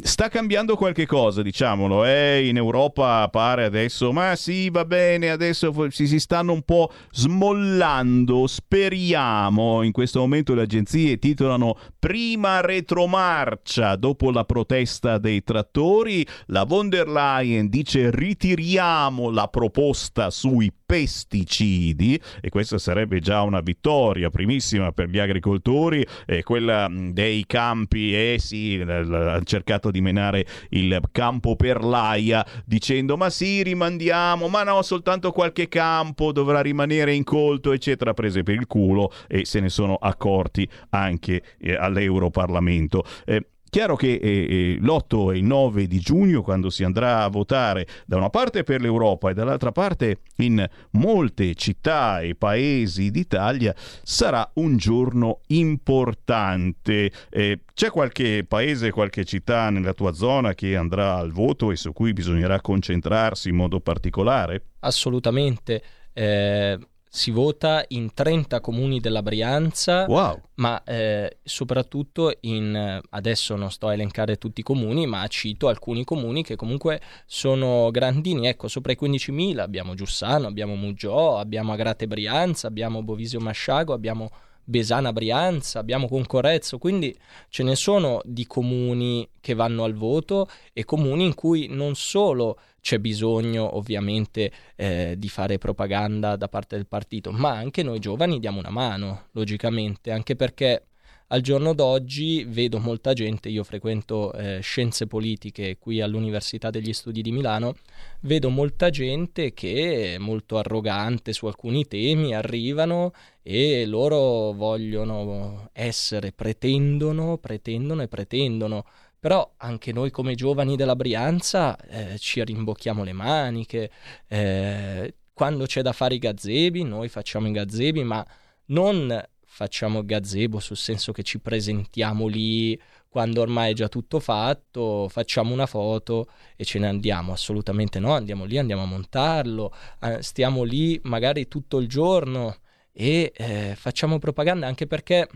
Sta cambiando qualche cosa, diciamolo, eh? in Europa pare adesso, ma sì, va bene, adesso si, si stanno un po' smollando, speriamo, in questo momento le agenzie titolano prima retromarcia dopo la protesta dei trattori, la von der Leyen dice ritiriamo la proposta sui pesticidi e questa sarebbe già una vittoria primissima per gli agricoltori e quella mh, dei campi eh sì ha cercato di menare il campo per l'aia dicendo ma sì rimandiamo ma no soltanto qualche campo dovrà rimanere incolto eccetera prese per il culo e se ne sono accorti anche eh, all'Europarlamento. Eh, Chiaro che eh, eh, l'8 e il 9 di giugno, quando si andrà a votare da una parte per l'Europa e dall'altra parte in molte città e paesi d'Italia, sarà un giorno importante. Eh, c'è qualche paese, qualche città nella tua zona che andrà al voto e su cui bisognerà concentrarsi in modo particolare?
Assolutamente. Eh, si vota in 30 comuni della Brianza,
Wow.
ma eh, soprattutto in, eh, adesso non sto a elencare tutti i comuni, ma cito alcuni comuni che comunque sono grandini, ecco, sopra i 15.000 abbiamo Giussano, abbiamo Muggiò, abbiamo Agrate Brianza, abbiamo Bovisio Masciago, abbiamo Besana Brianza, abbiamo Concorrezzo, quindi ce ne sono di comuni che vanno al voto e comuni in cui non solo c'è bisogno ovviamente eh, di fare propaganda da parte del partito, ma anche noi giovani diamo una mano, logicamente, anche perché al giorno d'oggi vedo molta gente, io frequento eh, scienze politiche qui all'Università degli Studi di Milano, vedo molta gente che è molto arrogante su alcuni temi, arrivano e loro vogliono essere, pretendono, pretendono e pretendono. Però anche noi come giovani della Brianza eh, ci rimbocchiamo le maniche, eh, quando c'è da fare i gazebi noi facciamo i gazebi, ma non facciamo gazebo sul senso che ci presentiamo lì quando ormai è già tutto fatto, facciamo una foto e ce ne andiamo, assolutamente no, andiamo lì, andiamo a montarlo, stiamo lì magari tutto il giorno e eh, facciamo propaganda anche perché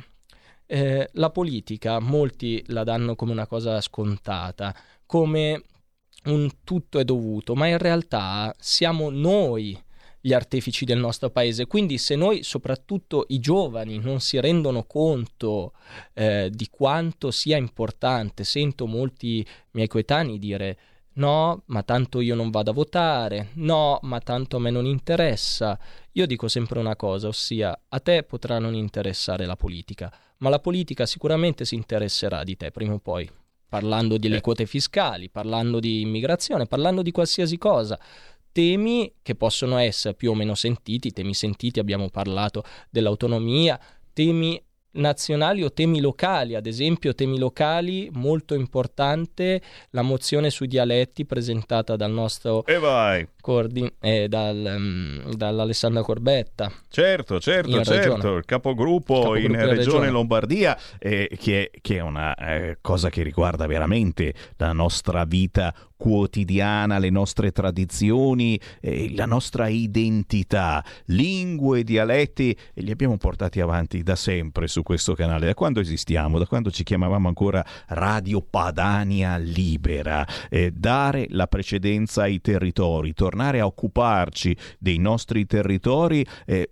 eh, la politica molti la danno come una cosa scontata, come un tutto è dovuto, ma in realtà siamo noi gli artefici del nostro paese. Quindi se noi, soprattutto i giovani, non si rendono conto eh, di quanto sia importante, sento molti miei coetanei dire no, ma tanto io non vado a votare, no, ma tanto a me non interessa. Io dico sempre una cosa, ossia a te potrà non interessare la politica, ma la politica sicuramente si interesserà di te prima o poi. Parlando delle quote fiscali, parlando di immigrazione, parlando di qualsiasi cosa temi che possono essere più o meno sentiti, temi sentiti, abbiamo parlato dell'autonomia, temi nazionali o temi locali, ad esempio temi locali molto importante la mozione sui dialetti presentata dal nostro
E vai.
coordi- eh, dal, um, dall'Alessandra Corbetta.
Certo, certo, certo, il capogruppo,
Capogruppo
in regione,
regione.
Lombardia, eh, che, è, che è una eh, cosa che riguarda veramente la nostra vita quotidiana, le nostre tradizioni, eh, la nostra identità, lingue, dialetti, e li abbiamo portati avanti da sempre su questo canale, da quando esistiamo, da quando ci chiamavamo ancora Radio Padania Libera, eh, dare la precedenza ai territori, tornare a occuparci dei nostri territori. eh,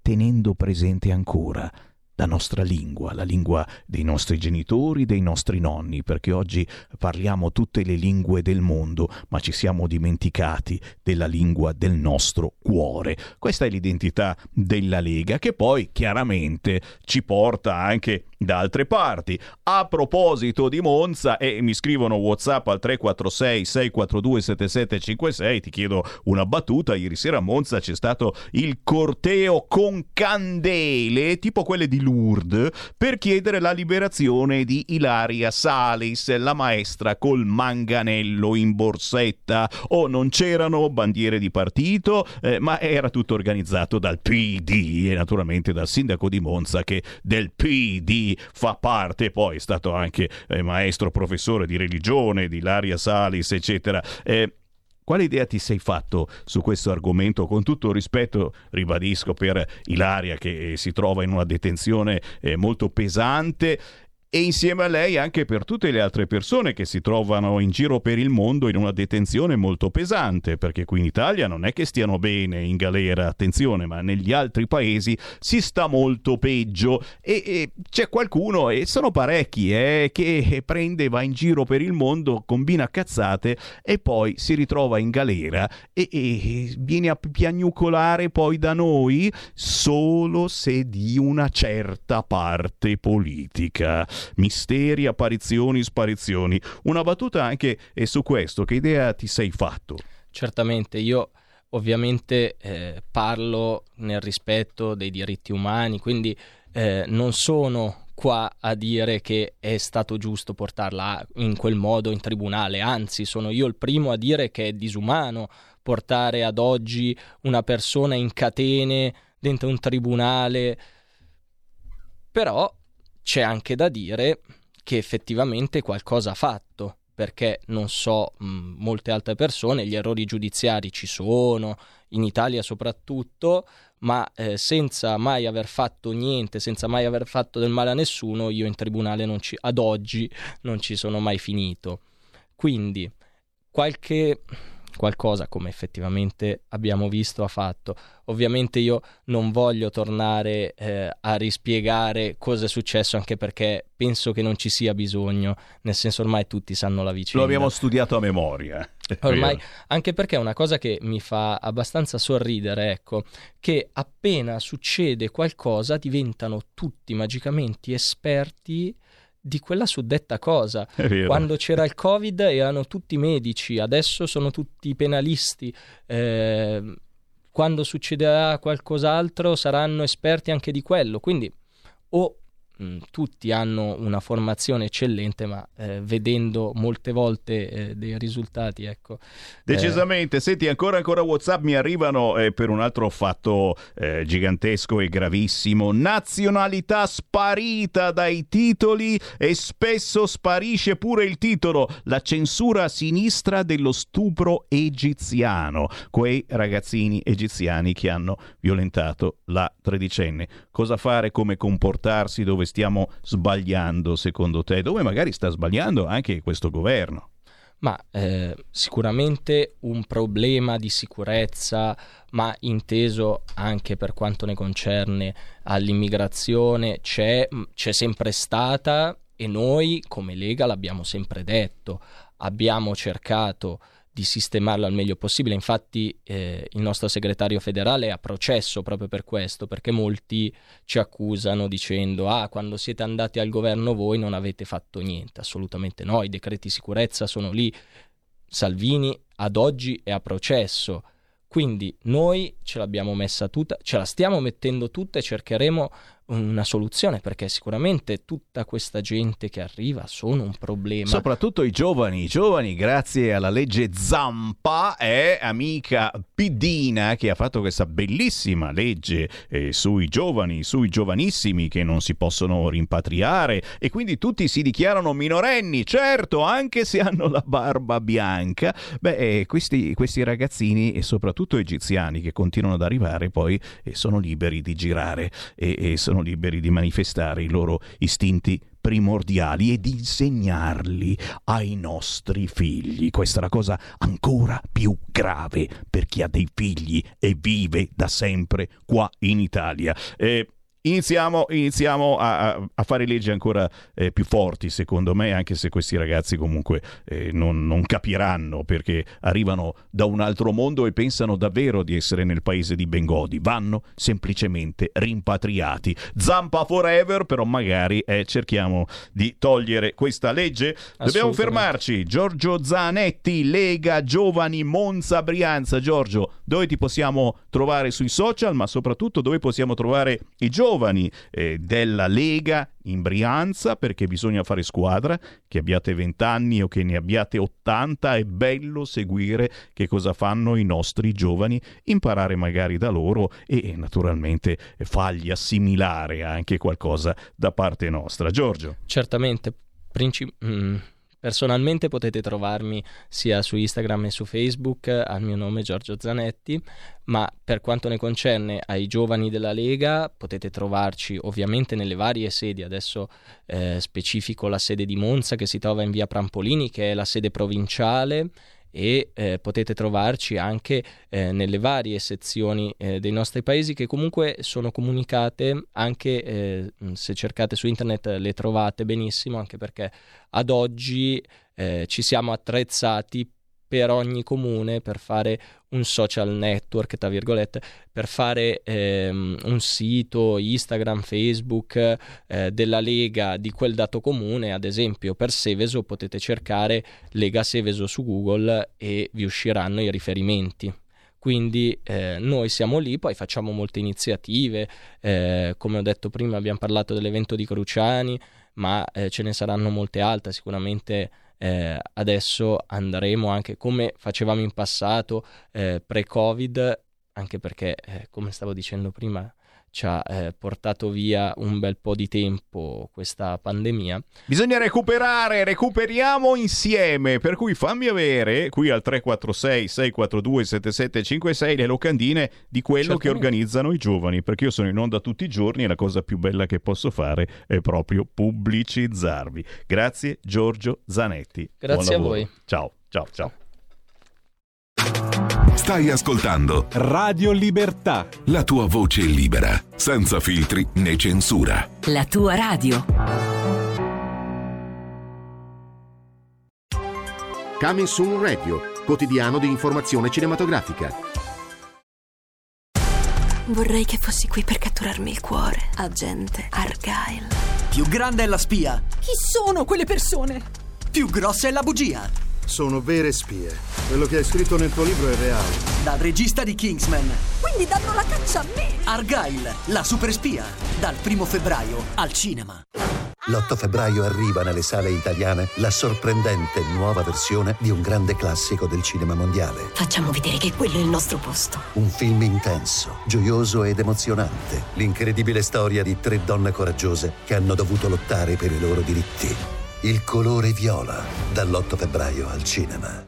tenendo presente ancora la nostra lingua, la lingua dei nostri genitori, dei nostri nonni, perché oggi parliamo tutte le lingue del mondo, ma ci siamo dimenticati della lingua del nostro cuore. Questa è l'identità della Lega che poi chiaramente ci porta anche da altre parti. A proposito di Monza, e mi scrivono WhatsApp al 346 642 7756, ti chiedo una battuta. Ieri sera a Monza c'è stato il corteo con candele, tipo quelle di Lourdes, per chiedere la liberazione di Ilaria Salis, la maestra col manganello in borsetta. O oh, non c'erano bandiere di partito, eh, ma era tutto organizzato dal PD e naturalmente dal sindaco di Monza che del PD fa parte, poi è stato anche eh, maestro professore di religione, di Ilaria Salis, eccetera. Eh, quale idea ti sei fatto su questo argomento? Con tutto rispetto, ribadisco, per Ilaria che si trova in una detenzione eh, molto pesante e insieme a lei anche per tutte le altre persone che si trovano in giro per il mondo in una detenzione molto pesante, perché qui in Italia non è che stiano bene in galera, attenzione, ma negli altri paesi si sta molto peggio. E, e c'è qualcuno, e sono parecchi, eh, che prende, va in giro per il mondo, combina cazzate e poi si ritrova in galera e, e viene a piagnucolare poi da noi solo se di una certa parte politica misteri, apparizioni, sparizioni. Una battuta anche su questo, che idea ti sei fatto?
Certamente, io ovviamente eh, parlo nel rispetto dei diritti umani, quindi eh, non sono qua a dire che è stato giusto portarla in quel modo in tribunale, anzi sono io il primo a dire che è disumano portare ad oggi una persona in catene dentro un tribunale, però c'è anche da dire che effettivamente qualcosa ha fatto, perché non so, mh, molte altre persone, gli errori giudiziari ci sono, in Italia soprattutto, ma eh, senza mai aver fatto niente, senza mai aver fatto del male a nessuno, io in tribunale ci, ad oggi non ci sono mai finito. Quindi qualche qualcosa come effettivamente abbiamo visto ha fatto. Ovviamente io non voglio tornare eh, a rispiegare cosa è successo anche perché penso che non ci sia bisogno, nel senso ormai tutti sanno la vicenda.
Lo abbiamo studiato a memoria.
Ormai, anche perché è una cosa che mi fa abbastanza sorridere, ecco, che appena succede qualcosa diventano tutti magicamente esperti di quella suddetta cosa. Quando c'era il Covid erano tutti medici, adesso sono tutti penalisti. Eh, quando succederà qualcos'altro saranno esperti anche di quello. Quindi o mh, tutti hanno una formazione eccellente, ma eh, vedendo molte volte eh, dei risultati, ecco.
Decisamente, senti, ancora ancora WhatsApp mi arrivano eh, per un altro fatto eh, gigantesco e gravissimo. Nazionalità sparita dai titoli e spesso sparisce pure il titolo. La censura a sinistra dello stupro egiziano. Quei ragazzini egiziani che hanno violentato la tredicenne. Cosa fare, come comportarsi, dove stiamo sbagliando secondo te? Dove magari sta sbagliando anche questo governo?
Ma eh, sicuramente un problema di sicurezza, ma inteso anche per quanto ne concerne all'immigrazione, c'è, c'è sempre stata e noi come Lega l'abbiamo sempre detto. Abbiamo cercato di sistemarlo al meglio possibile. Infatti eh, il nostro segretario federale è a processo proprio per questo, perché molti ci accusano dicendo ah quando siete andati al governo voi non avete fatto niente. Assolutamente no, i decreti sicurezza sono lì. Salvini ad oggi è a processo. Quindi noi ce l'abbiamo messa tutta, ce la stiamo mettendo tutta e cercheremo una soluzione perché sicuramente tutta questa gente che arriva sono un problema.
Soprattutto i giovani, i giovani grazie alla legge Zampa è amica Pidina che ha fatto questa bellissima legge eh, sui giovani, sui giovanissimi che non si possono rimpatriare e quindi tutti si dichiarano minorenni, certo anche se hanno la barba bianca. Beh, eh, questi, questi ragazzini e soprattutto egiziani che continuano ad arrivare poi eh, sono liberi di girare e, e liberi di manifestare i loro istinti primordiali e di insegnarli ai nostri figli. Questa è la cosa ancora più grave per chi ha dei figli e vive da sempre qua in Italia. Eh, iniziamo, iniziamo a, a- fare leggi ancora eh, più forti, secondo me, anche se questi ragazzi comunque eh, non, non capiranno perché arrivano da un altro mondo e pensano davvero di essere nel paese di Bengodi. Vanno semplicemente rimpatriati. Zampa forever, però magari eh, cerchiamo di togliere questa legge. Dobbiamo fermarci. Giorgio Zanetti, Lega Giovani Monza Brianza. Giorgio, dove ti possiamo trovare sui social, ma soprattutto dove possiamo trovare i giovani eh, della Lega in Brianza, perché bisogna fare squadra, che abbiate 20 anni o che ne abbiate 80, è bello seguire che cosa fanno i nostri giovani, imparare magari da loro e naturalmente fargli assimilare anche qualcosa da parte nostra. Giorgio.
Certamente, princi- mm, personalmente potete trovarmi sia su Instagram e su Facebook al mio nome Giorgio Zanetti, ma per quanto ne concerne ai giovani della Lega potete trovarci ovviamente nelle varie sedi, adesso eh, specifico la sede di Monza che si trova in via Prampolini che è la sede provinciale e eh, potete trovarci anche eh, nelle varie sezioni eh, dei nostri paesi che comunque sono comunicate anche eh, se cercate su internet le trovate benissimo anche perché ad oggi eh, ci siamo attrezzati per ogni comune per fare un social network, tra virgolette, per fare ehm, un sito Instagram, Facebook eh, della Lega di quel dato comune, ad esempio per Seveso potete cercare Lega Seveso su Google e vi usciranno i riferimenti. Quindi eh, noi siamo lì, poi facciamo molte iniziative, eh, come ho detto prima abbiamo parlato dell'evento di Cruciani, ma eh, ce ne saranno molte altre, sicuramente eh, adesso andremo anche come facevamo in passato eh, pre-Covid, anche perché eh, come stavo dicendo prima ci ha eh, portato via un bel po' di tempo questa pandemia.
Bisogna recuperare, recuperiamo insieme, per cui fammi avere qui al 346 642 7756 le locandine di quello che
Certamente.
organizzano i giovani, perché io sono in onda tutti i giorni e la cosa più bella che posso fare è proprio pubblicizzarvi. Grazie Giorgio Zanetti.
Grazie a voi.
Ciao, ciao, ciao.
Stai ascoltando
Radio Libertà.
la tua voce libera, senza filtri né censura.
La tua radio.
Coming Soon Radio, quotidiano di informazione cinematografica.
Vorrei che fossi qui per catturarmi il cuore, agente Argyle.
Più grande è la spia,
Chi sono quelle persone?
più grossa è la bugia.
Sono vere spie. Quello che hai scritto nel tuo libro è reale.
Dal regista di Kingsman,
Quindi danno la caccia a me!
Argyle, la super spia. Dal primo febbraio al cinema.
L'8 febbraio arriva nelle sale italiane la sorprendente nuova versione di un grande classico del cinema mondiale.
Facciamo vedere che quello è il nostro posto.
Un film intenso, gioioso ed emozionante. L'incredibile storia di tre donne coraggiose che hanno dovuto lottare per i loro diritti. Il colore viola, dall'8 febbraio al cinema.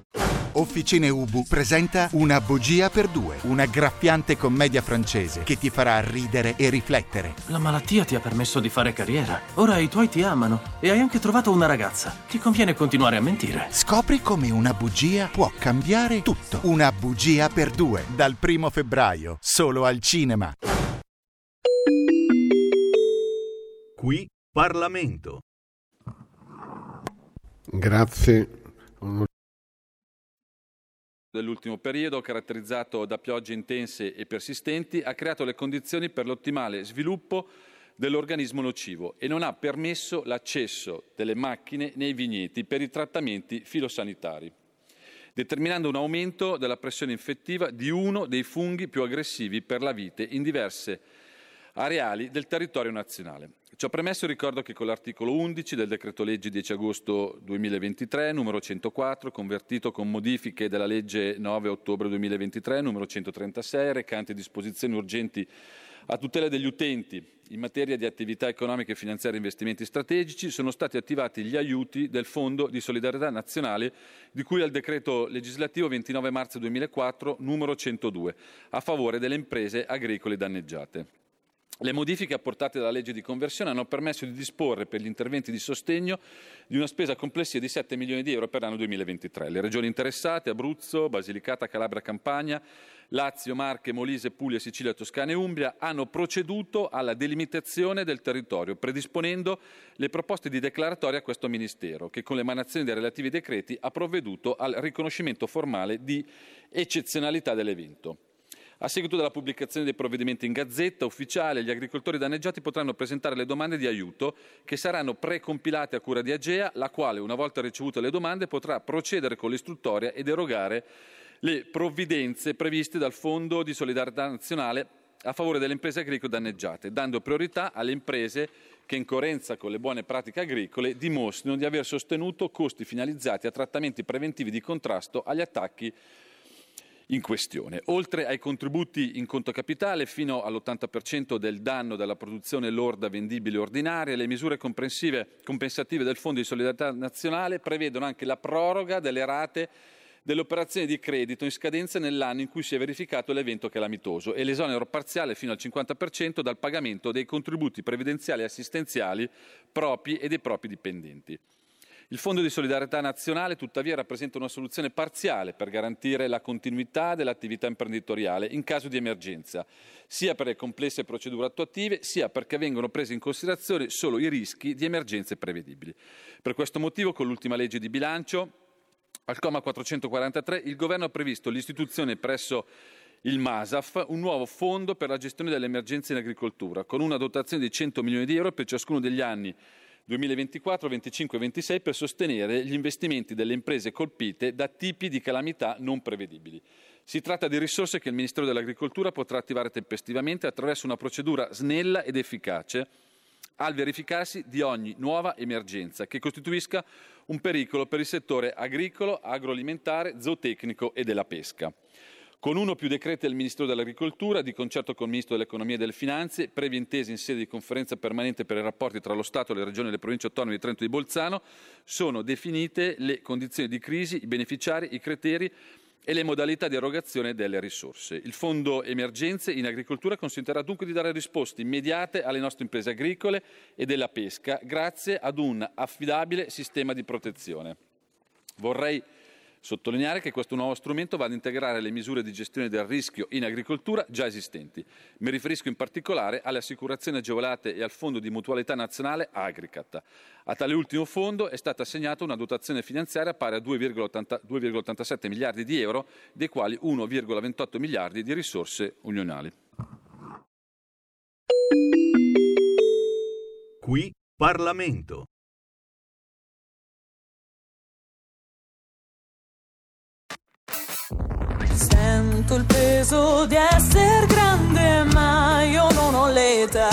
Officine Ubu presenta Una bugia per due, una graffiante commedia francese che ti farà ridere e riflettere.
La malattia ti ha permesso di fare carriera. Ora i tuoi ti amano e hai anche trovato una ragazza. Ti conviene continuare a mentire.
Scopri come una bugia può cambiare tutto. Una bugia per due, dal primo febbraio, solo al cinema.
Qui Parlamento.
Grazie.
dell'ultimo periodo, caratterizzato da piogge intense e persistenti, ha creato le condizioni per l'ottimale sviluppo dell'organismo nocivo e non ha permesso l'accesso delle macchine nei vigneti per i trattamenti filosanitari, determinando un aumento della pressione infettiva di uno dei funghi più aggressivi per la vite in diverse areali del territorio nazionale. Ciò premesso ricordo che con l'articolo 11 del decreto legge 10 agosto 2023 numero 104 convertito con modifiche della legge 9 ottobre 2023 numero 136 recante disposizioni urgenti a tutela degli utenti in materia di attività economiche finanziarie e investimenti strategici sono stati attivati gli aiuti del Fondo di solidarietà nazionale di cui al decreto legislativo 29 marzo 2004 numero 102 a favore delle imprese agricole danneggiate. Le modifiche apportate dalla legge di conversione hanno permesso di disporre per gli interventi di sostegno di una spesa complessiva di 7 milioni di euro per l'anno 2023. Le regioni interessate, Abruzzo, Basilicata, Calabria, Campania, Lazio, Marche, Molise, Puglia, Sicilia, Toscana e Umbria, hanno proceduto alla delimitazione del territorio, predisponendo le proposte di declaratoria a questo Ministero, che con l'emanazione dei relativi decreti ha provveduto al riconoscimento formale di eccezionalità dell'evento. A seguito della pubblicazione dei provvedimenti in gazzetta ufficiale, gli agricoltori danneggiati potranno presentare le domande di aiuto che saranno precompilate a cura di Agea, la quale, una volta ricevute le domande, potrà procedere con l'istruttoria ed erogare le provvidenze previste dal Fondo di solidarietà nazionale a favore delle imprese agricole danneggiate, dando priorità alle imprese che in coerenza con le buone pratiche agricole dimostrino di aver sostenuto costi finalizzati a trattamenti preventivi di contrasto agli attacchi in questione. Oltre ai contributi in conto capitale fino all'80% del danno della produzione lorda vendibile ordinaria, le misure compensative del Fondo di solidarietà nazionale prevedono anche la proroga delle rate delle operazioni di credito in scadenza nell'anno in cui si è verificato l'evento calamitoso e l'esonero parziale fino al 50% dal pagamento dei contributi previdenziali e assistenziali propri e dei propri dipendenti. Il Fondo di solidarietà nazionale tuttavia rappresenta una soluzione parziale per garantire la continuità dell'attività imprenditoriale in caso di emergenza, sia per le complesse procedure attuative, sia perché vengono presi in considerazione solo i rischi di emergenze prevedibili. Per questo motivo, con l'ultima legge di bilancio, al comma 443 il Governo ha previsto l'istituzione presso il MASAF un nuovo fondo per la gestione delle emergenze in agricoltura, con una dotazione di 100 milioni di euro per ciascuno degli anni 2024, 25 e 26 per sostenere gli investimenti delle imprese colpite da tipi di calamità non prevedibili. Si tratta di risorse che il Ministero dell'Agricoltura potrà attivare tempestivamente attraverso una procedura snella ed efficace al verificarsi di ogni nuova emergenza che costituisca un pericolo per il settore agricolo, agroalimentare, zootecnico e della pesca. Con uno o più decreti del Ministero dell'Agricoltura, di concerto con il Ministro dell'Economia e delle Finanze, previa intesa in sede di conferenza permanente per i rapporti tra lo Stato, le Regioni e le Province autonome di Trento e di Bolzano, sono definite le condizioni di crisi, i beneficiari, i criteri e le modalità di erogazione delle risorse. Il Fondo Emergenze in agricoltura consentirà dunque di dare risposte immediate alle nostre imprese agricole e della pesca grazie ad un affidabile sistema di protezione. Vorrei sottolineare che questo nuovo strumento va ad integrare le misure di gestione del rischio in agricoltura già esistenti. Mi riferisco in particolare alle assicurazioni agevolate e al Fondo di mutualità nazionale Agricat. A tale ultimo fondo è stata assegnata una dotazione finanziaria pari a 2,80 2,87 miliardi di euro, dei quali 1,28 miliardi di risorse unionali.
Qui Parlamento.
Sento il peso di essere grande, ma io non ho l'età.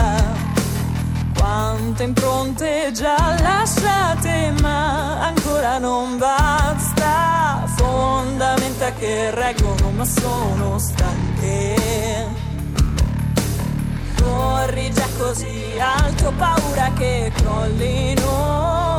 Quante impronte già lasciate, ma ancora non basta. Fondamenta che reggono, ma sono stanche. Corri già così alto, paura che crollino.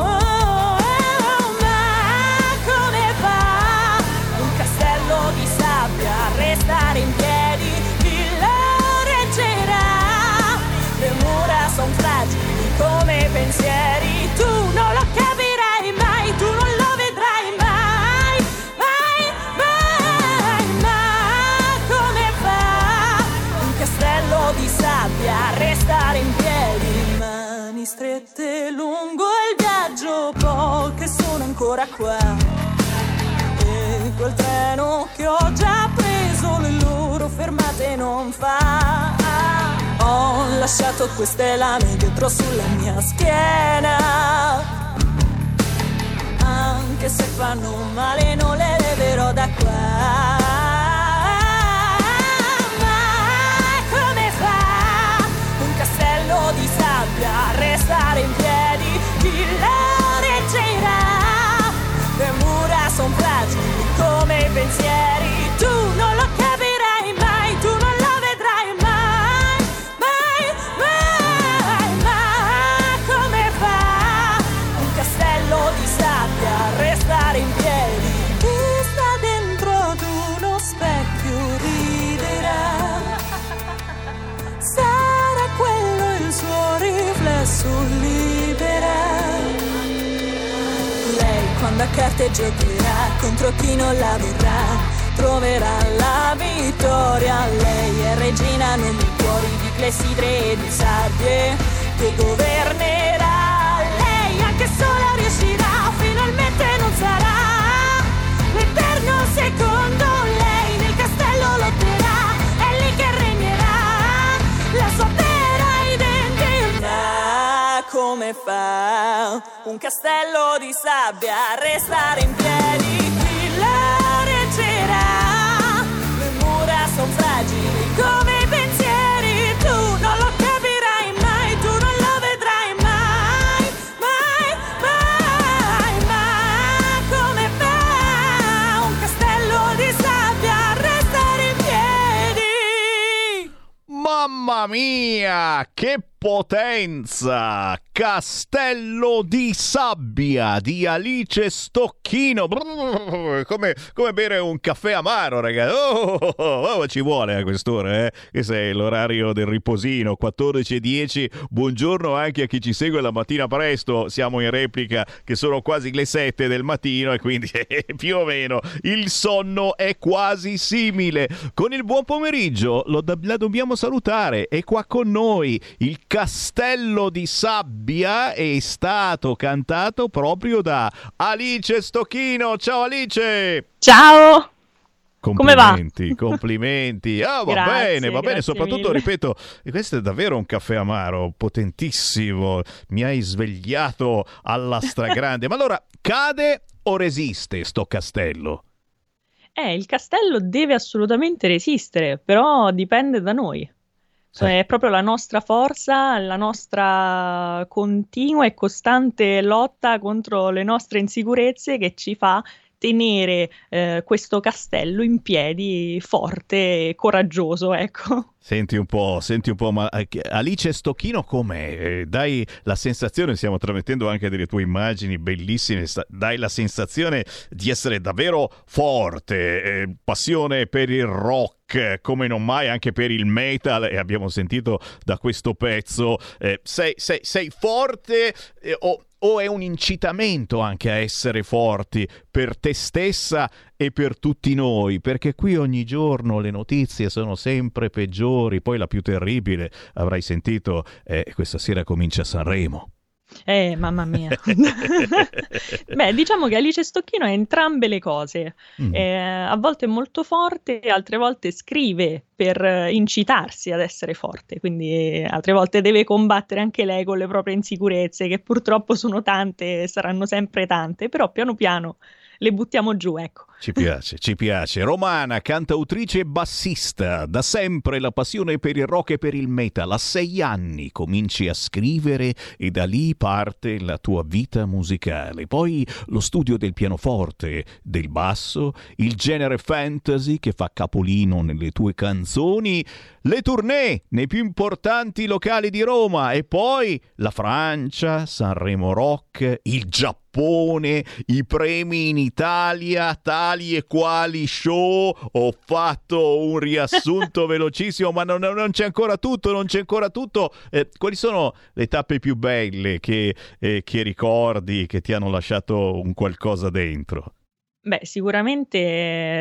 Qua. E quel treno che ho già preso le loro fermate non fa. Ho lasciato queste lame dietro sulla mia schiena. Anche se fanno male non le leverò da qua. Carte giocherà contro chi non la vorrà Troverà la vittoria Lei è regina nei cuori di clessidre e di sabbie Che governerà. Lei anche sola riuscirà Finalmente non sarà. L'eterno secondo lei Nel castello lotterà È lì che regnerà. La sua vera identità Come fa un castello di sabbia a restare in piedi Chi la reggerà? Le mura sono fragili come i pensieri Tu non lo capirai mai, tu non lo vedrai mai Mai, mai, mai Come fa un castello di sabbia a restare in piedi?
Mamma mia, che potenza! Castello di sabbia di Alice Stocchino. Come, come bere un caffè amaro, ragazzi. Oh, oh, oh, oh, ci vuole a quest'ora, eh? Che sei l'orario del riposino, 14.10. Buongiorno anche a chi ci segue la mattina presto. Siamo in replica che sono quasi le 7 del mattino e quindi eh, più o meno il sonno è quasi simile. Con il buon pomeriggio lo la dobbiamo salutare. È qua con noi il Castello di Sabbia è stato cantato proprio da Alice Stocchino. Ciao Alice!
Ciao! Come va?
Complimenti, complimenti. Ah, va
Grazie,
bene, va bene. Soprattutto,
mille.
ripeto, questo è davvero un caffè amaro, potentissimo. Mi hai svegliato alla stragrande. Ma allora, cade o resiste sto castello?
Eh, il castello deve assolutamente resistere, però dipende da noi. Cioè, È proprio la nostra forza, la nostra continua e costante lotta contro le nostre insicurezze che ci fa tenere eh, questo castello in piedi forte e coraggioso, ecco.
Senti un po', senti un po', ma eh, Alice Stocchino com'è? Eh, Dai la sensazione, stiamo trasmettendo anche delle tue immagini bellissime, dai la sensazione di essere davvero forte, eh, passione per il rock, eh, come non mai anche per il metal, e abbiamo sentito da questo pezzo, eh, sei, sei- sei forte eh, o, o è un incitamento anche a essere forti per te stessa e per tutti noi, perché qui ogni giorno le notizie sono sempre peggiori, poi la più terribile, avrai sentito, eh, questa sera comincia Sanremo.
Eh, mamma mia. Beh, diciamo che Alice Stocchino è entrambe le cose.
Mm.
Eh, a volte è molto forte, altre volte scrive per incitarsi ad essere forte, quindi altre volte deve combattere anche lei con le proprie insicurezze, che purtroppo sono tante e saranno sempre tante, però piano piano le buttiamo giù, ecco.
Ci piace, ci piace. Romana, cantautrice e bassista. Da sempre la passione per il rock e per il metal. A sei anni cominci a scrivere e da lì parte la tua vita musicale. Poi lo studio del pianoforte, del basso, il genere fantasy che fa capolino nelle tue canzoni, le tournée nei più importanti locali di Roma e poi la Francia, Sanremo Rock, il Giappone, i premi in Italia, tali e quali show. Ho fatto un riassunto velocissimo, ma non, non c'è ancora tutto, non c'è ancora tutto. Eh, quali sono le tappe più belle che, eh, che ricordi, che ti hanno lasciato un qualcosa dentro?
Beh, sicuramente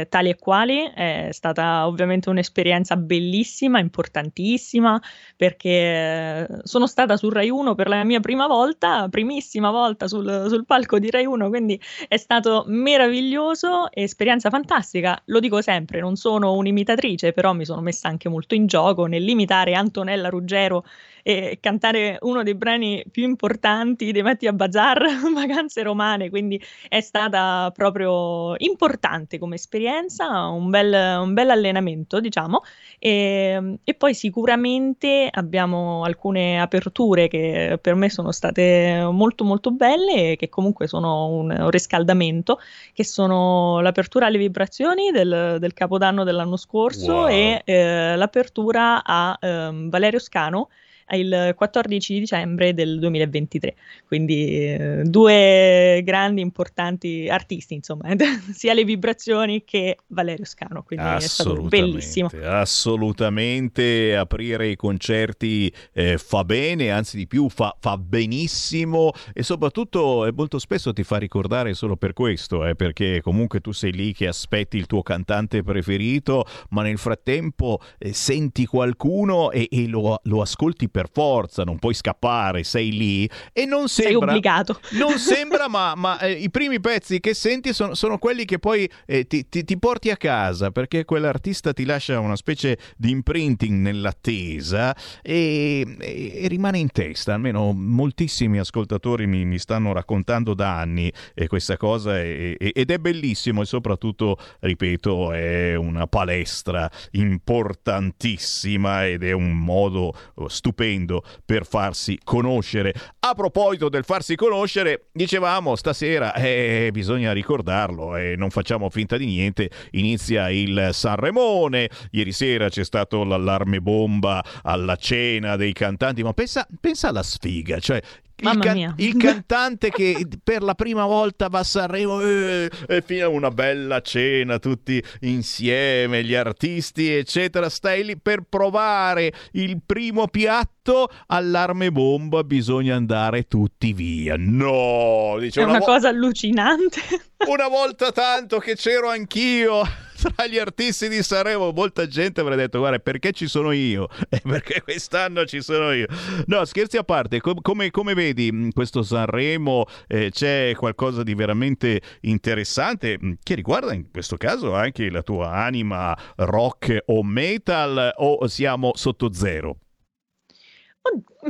eh, tali e quali è stata ovviamente un'esperienza bellissima, importantissima, perché eh, sono stata su Rai 1 per la mia prima volta, primissima volta sul, sul palco di Rai 1, quindi è stato meraviglioso, esperienza fantastica. Lo dico sempre, non sono un'imitatrice, però mi sono messa anche molto in gioco nell'imitare Antonella Ruggero e cantare uno dei brani più importanti dei Mattia Bazar, Vacanze Romane, quindi è stata proprio importante come esperienza, un bel, un bel allenamento, diciamo, e, e poi sicuramente abbiamo alcune aperture che per me sono state molto molto belle e che comunque sono un, un riscaldamento, che sono l'apertura alle vibrazioni del, del Capodanno dell'anno scorso
Wow.
e eh, l'apertura a ehm, Valerio Scano il 14 dicembre del 2023. Quindi eh, due grandi, importanti artisti, insomma, sia le vibrazioni che Valerio Scano. Quindi è stato bellissimo.
Assolutamente, aprire i concerti eh, fa bene, anzi di più fa, fa benissimo e soprattutto eh, molto spesso ti fa ricordare solo per questo, eh, perché comunque tu sei lì che aspetti il tuo cantante preferito, ma nel frattempo eh, senti qualcuno e, e lo, lo ascolti per forza, non puoi scappare, sei lì e non
Sei
sembra...
obbligato.
Non sembra, ma, ma, eh, i primi pezzi che senti sono, sono quelli che poi eh, ti, ti- ti porti a casa perché quell'artista ti lascia una specie di imprinting nell'attesa e, e- e rimane in testa. Almeno moltissimi ascoltatori mi, mi stanno raccontando da anni questa cosa e- e- ed è bellissimo e soprattutto, ripeto, è una palestra importantissima ed è un modo oh, stupendo per farsi conoscere. A proposito del farsi conoscere, dicevamo stasera eh, bisogna ricordarlo e non facciamo finta di niente, inizia il Sanremone, ieri sera c'è stato l'allarme bomba alla cena dei cantanti, ma pensa, pensa alla sfiga, cioè il, can- il cantante che per la prima volta va a Sanremo eh, e fino a una bella cena tutti insieme, gli artisti eccetera, stai lì per provare il primo piatto, allarme bomba, bisogna andare tutti via. No, dice
È una
vo-
cosa allucinante.
una volta tanto che c'ero anch'io tra gli artisti di Sanremo, molta gente avrà detto guarda perché ci sono io? E perché quest'anno ci sono io? No, scherzi a parte, com- come, come vedi mh, questo Sanremo eh, c'è qualcosa di veramente interessante mh, che riguarda in questo caso anche la tua anima rock o metal o siamo sotto zero?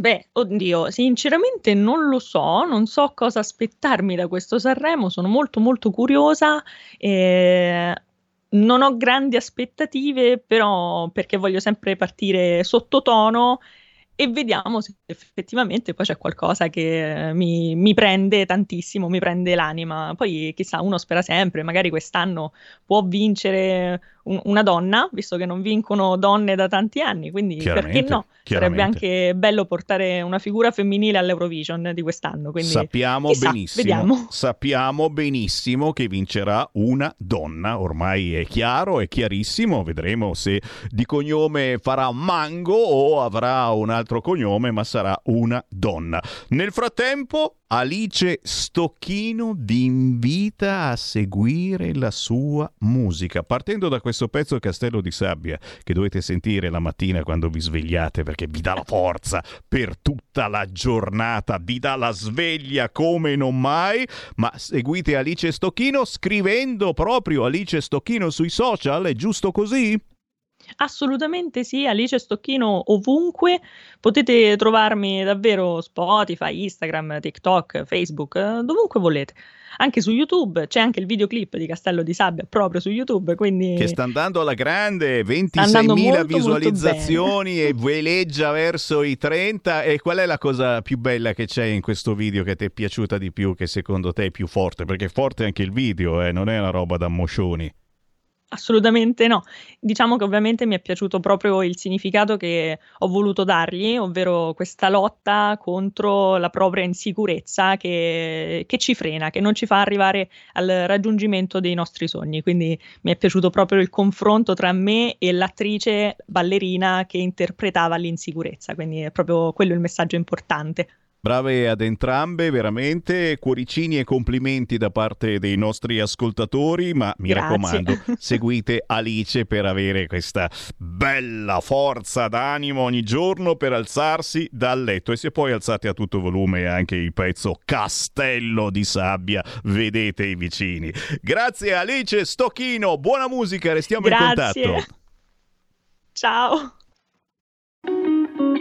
Beh, oddio, sinceramente non lo so, non so cosa aspettarmi da questo Sanremo, sono molto molto curiosa. eh, non ho grandi aspettative, però perché voglio sempre partire sottotono e vediamo se effettivamente poi c'è qualcosa che mi, mi prende tantissimo, mi prende l'anima. Poi chissà, uno spera sempre, magari quest'anno può vincere un- una donna, visto che non vincono donne da tanti anni, quindi perché no? Sarebbe anche bello portare una figura femminile all'Eurovision di quest'anno. Quindi
sappiamo
chissà,
benissimo,
Vediamo.
sappiamo benissimo che vincerà una donna, ormai è chiaro, è chiarissimo, vedremo se di cognome farà Mango o avrà un altro cognome, ma sarà una donna. Nel frattempo Alice Stocchino vi invita a seguire la sua musica, partendo da questo pezzo Castello di Sabbia che dovete sentire la mattina quando vi svegliate perché vi dà la forza per tutta la giornata, vi dà la sveglia come non mai, ma seguite Alice Stocchino scrivendo proprio Alice Stocchino sui social, è giusto così?
Assolutamente sì, Alice Stocchino ovunque, potete trovarmi davvero Spotify, Instagram, TikTok, Facebook, dovunque volete. Anche su YouTube, c'è anche il videoclip di Castello di Sabbia proprio su YouTube, quindi
Che sta andando alla grande,
andando
26.000
molto, molto
visualizzazioni e veleggia verso i 30. E qual è la cosa più bella che c'è in questo video che ti è piaciuta di più, che secondo te è più forte? Perché è forte anche il video, eh, non è una roba da moscioni.
Assolutamente no. Diciamo che ovviamente mi è piaciuto proprio il significato che ho voluto dargli, ovvero questa lotta contro la propria insicurezza che, che ci frena, che non ci fa arrivare al raggiungimento dei nostri sogni. Quindi mi è piaciuto proprio il confronto tra me e l'attrice ballerina che interpretava l'insicurezza. Quindi è proprio quello il messaggio importante.
Brave ad entrambe, veramente. Cuoricini e complimenti da parte dei nostri ascoltatori, ma mi
Grazie.
raccomando, seguite Alice per avere questa bella forza d'animo ogni giorno per alzarsi dal letto. E se poi alzate a tutto volume anche il pezzo Castello di Sabbia, vedete i vicini. Grazie Alice Stocchino, buona musica, restiamo in
Grazie.
contatto.
Ciao.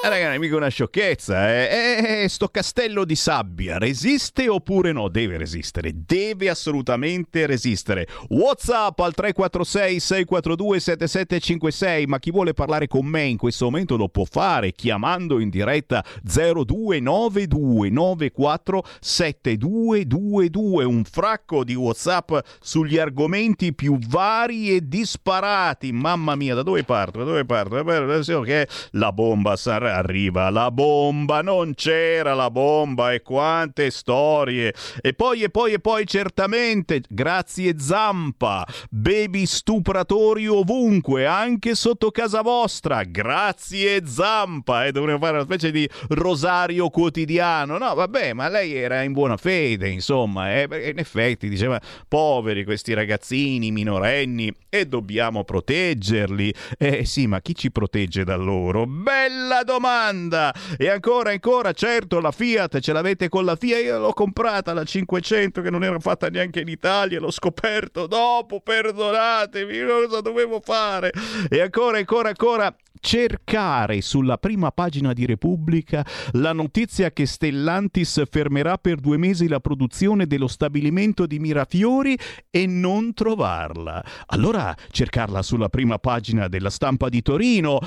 Eh, Ragazzi, mica una sciocchezza. Eh. Eh, sto castello di sabbia resiste oppure no? Deve resistere, deve assolutamente resistere. WhatsApp al 346 642 7756. Ma chi vuole parlare con me in questo momento lo può fare chiamando in diretta 0292 94 7222. Un fracco di WhatsApp sugli argomenti più vari e disparati. Mamma mia, da dove parto? Da dove parto? Adesso che la bomba sarà arriva la bomba, non c'era la bomba e quante storie. E poi e poi e poi certamente, grazie Zampa, baby stupratori ovunque, anche sotto casa vostra. Grazie Zampa, e eh, dovremmo fare una specie di rosario quotidiano. No, vabbè, ma lei era in buona fede, insomma, eh, in effetti diceva poveri questi ragazzini minorenni e dobbiamo proteggerli. Eh sì, ma chi ci protegge da loro? Bella domanda! E ancora, ancora, certo, la Fiat ce l'avete con la Fiat. Io l'ho comprata la 500 che non era fatta neanche in Italia, l'ho scoperto dopo, perdonatemi, cosa dovevo fare? E ancora, ancora, ancora, cercare sulla prima pagina di Repubblica la notizia che Stellantis fermerà per due mesi la produzione dello stabilimento di Mirafiori e non trovarla. Allora cercarla sulla prima pagina della stampa di Torino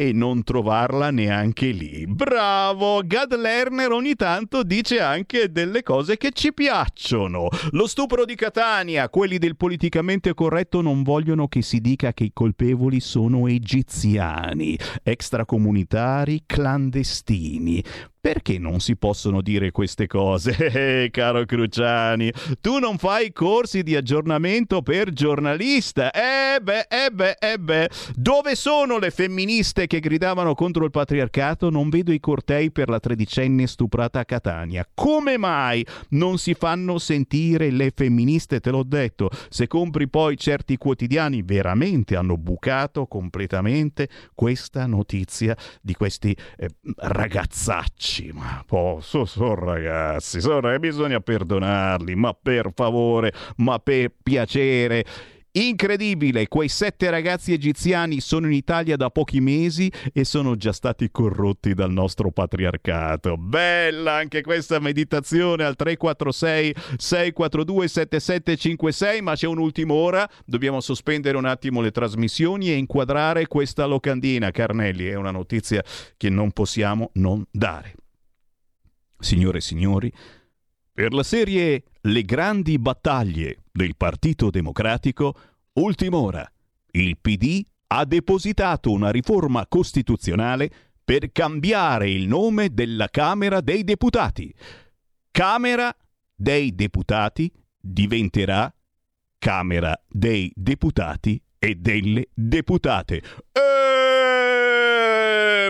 e non trovarla neanche lì. Bravo! Gad Lerner ogni tanto dice anche delle cose che ci piacciono. Lo stupro di Catania, quelli del politicamente corretto non vogliono che si dica che i colpevoli sono egiziani, extracomunitari, clandestini. Perché non si possono dire queste cose, eh, caro Cruciani? Tu non fai corsi di aggiornamento per giornalista. Eh beh, eh beh, eh beh. Dove sono le femministe che gridavano contro il patriarcato? Non vedo i cortei per la tredicenne stuprata a Catania. Come mai non si fanno sentire le femministe? Te l'ho detto. Se compri poi certi quotidiani, veramente hanno bucato completamente questa notizia di questi eh, ragazzacci ma posso, sono ragazzi, sono ragazzi, bisogna perdonarli, ma per favore, ma per piacere. Incredibile, quei sette ragazzi egiziani sono in Italia da pochi mesi e sono già stati corrotti dal nostro patriarcato. Bella anche questa meditazione al 346 642 7756, ma c'è un'ultima ora, dobbiamo sospendere un attimo le trasmissioni e inquadrare questa locandina. Carnelli, è una notizia che non possiamo non dare. Signore e signori, per la serie Le grandi battaglie del Partito Democratico, ultim'ora, il PD ha depositato una riforma costituzionale per cambiare il nome della Camera dei Deputati. Camera dei Deputati diventerà Camera dei Deputati e delle Deputate.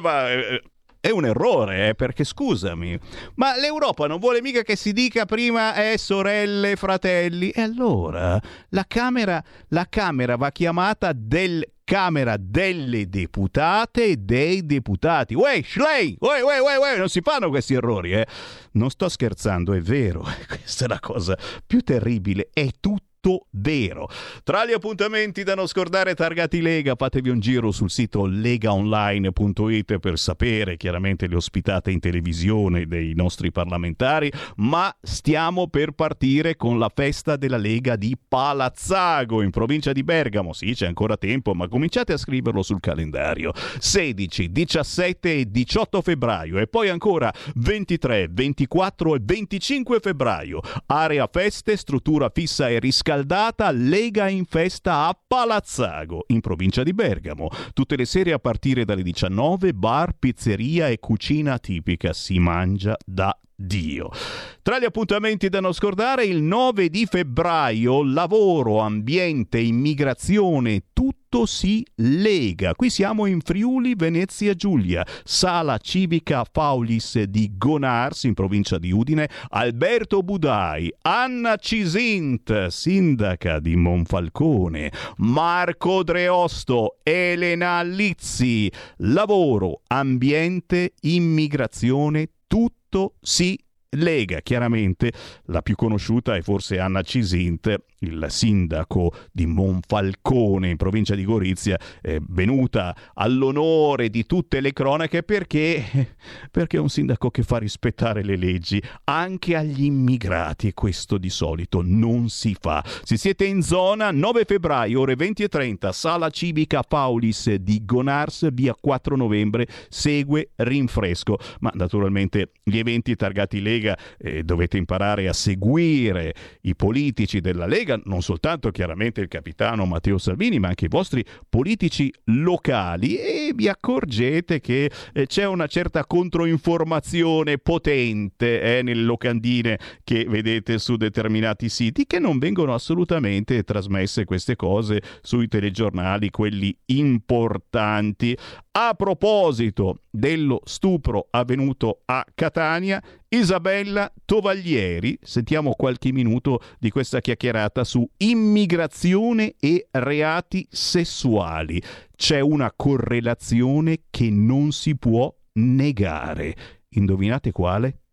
Ma, eh, è un errore, eh, perché scusami, ma l'Europa non vuole mica che si dica prima eh, sorelle, fratelli. E allora la Camera, la Camera va chiamata del Camera delle deputate e dei deputati. Uè, Schley! Uè, uè, uè, uè, non si fanno questi errori, eh? Non sto scherzando, è vero. Questa è la cosa più terribile. È tutto vero. Tra gli appuntamenti da non scordare targati Lega, fatevi un giro sul sito legaonline.it per sapere chiaramente le ospitate in televisione dei nostri parlamentari, ma stiamo per partire con la festa della Lega di Palazzago in provincia di Bergamo. Sì, c'è ancora tempo, ma cominciate a scriverlo sul calendario. 16, 17 e 18 febbraio e poi ancora 23, 24 e 25 febbraio. Area feste, struttura fissa e riscaldata Lega in festa a Palazzago, in provincia di Bergamo. Tutte le sere a partire dalle 19, bar, pizzeria e cucina tipica. Si mangia da Dio. Tra gli appuntamenti da non scordare, il 9 di febbraio, lavoro, ambiente, immigrazione, tutto si lega. Qui siamo in Friuli, Venezia Giulia, sala civica Faulis di Gonars, in provincia di Udine, Alberto Budai, Anna Cisint, sindaca di Monfalcone, Marco Dreosto, Elena Lizzi, lavoro, ambiente, immigrazione, tutto si Lega, chiaramente la più conosciuta è forse Anna Cisint, il sindaco di Monfalcone in provincia di Gorizia, venuta all'onore di tutte le cronache perché, perché è un sindaco che fa rispettare le leggi anche agli immigrati e questo di solito non si fa. Se siete in zona, 9 febbraio, ore 20 e 30, sala civica Paulis di Gonars, via 4 novembre, segue rinfresco. Ma naturalmente gli eventi targati Lega eh, dovete imparare a seguire i politici della Lega, non soltanto chiaramente il capitano Matteo Salvini, ma anche i vostri politici locali e vi accorgete che eh, c'è una certa controinformazione potente eh, nelle locandine che vedete su determinati siti che non vengono assolutamente trasmesse queste cose sui telegiornali, quelli importanti. A proposito dello stupro avvenuto a Catania, Isabella Tovaglieri, sentiamo qualche minuto di questa chiacchierata su immigrazione e reati sessuali. C'è una correlazione che non si può negare. Indovinate quale?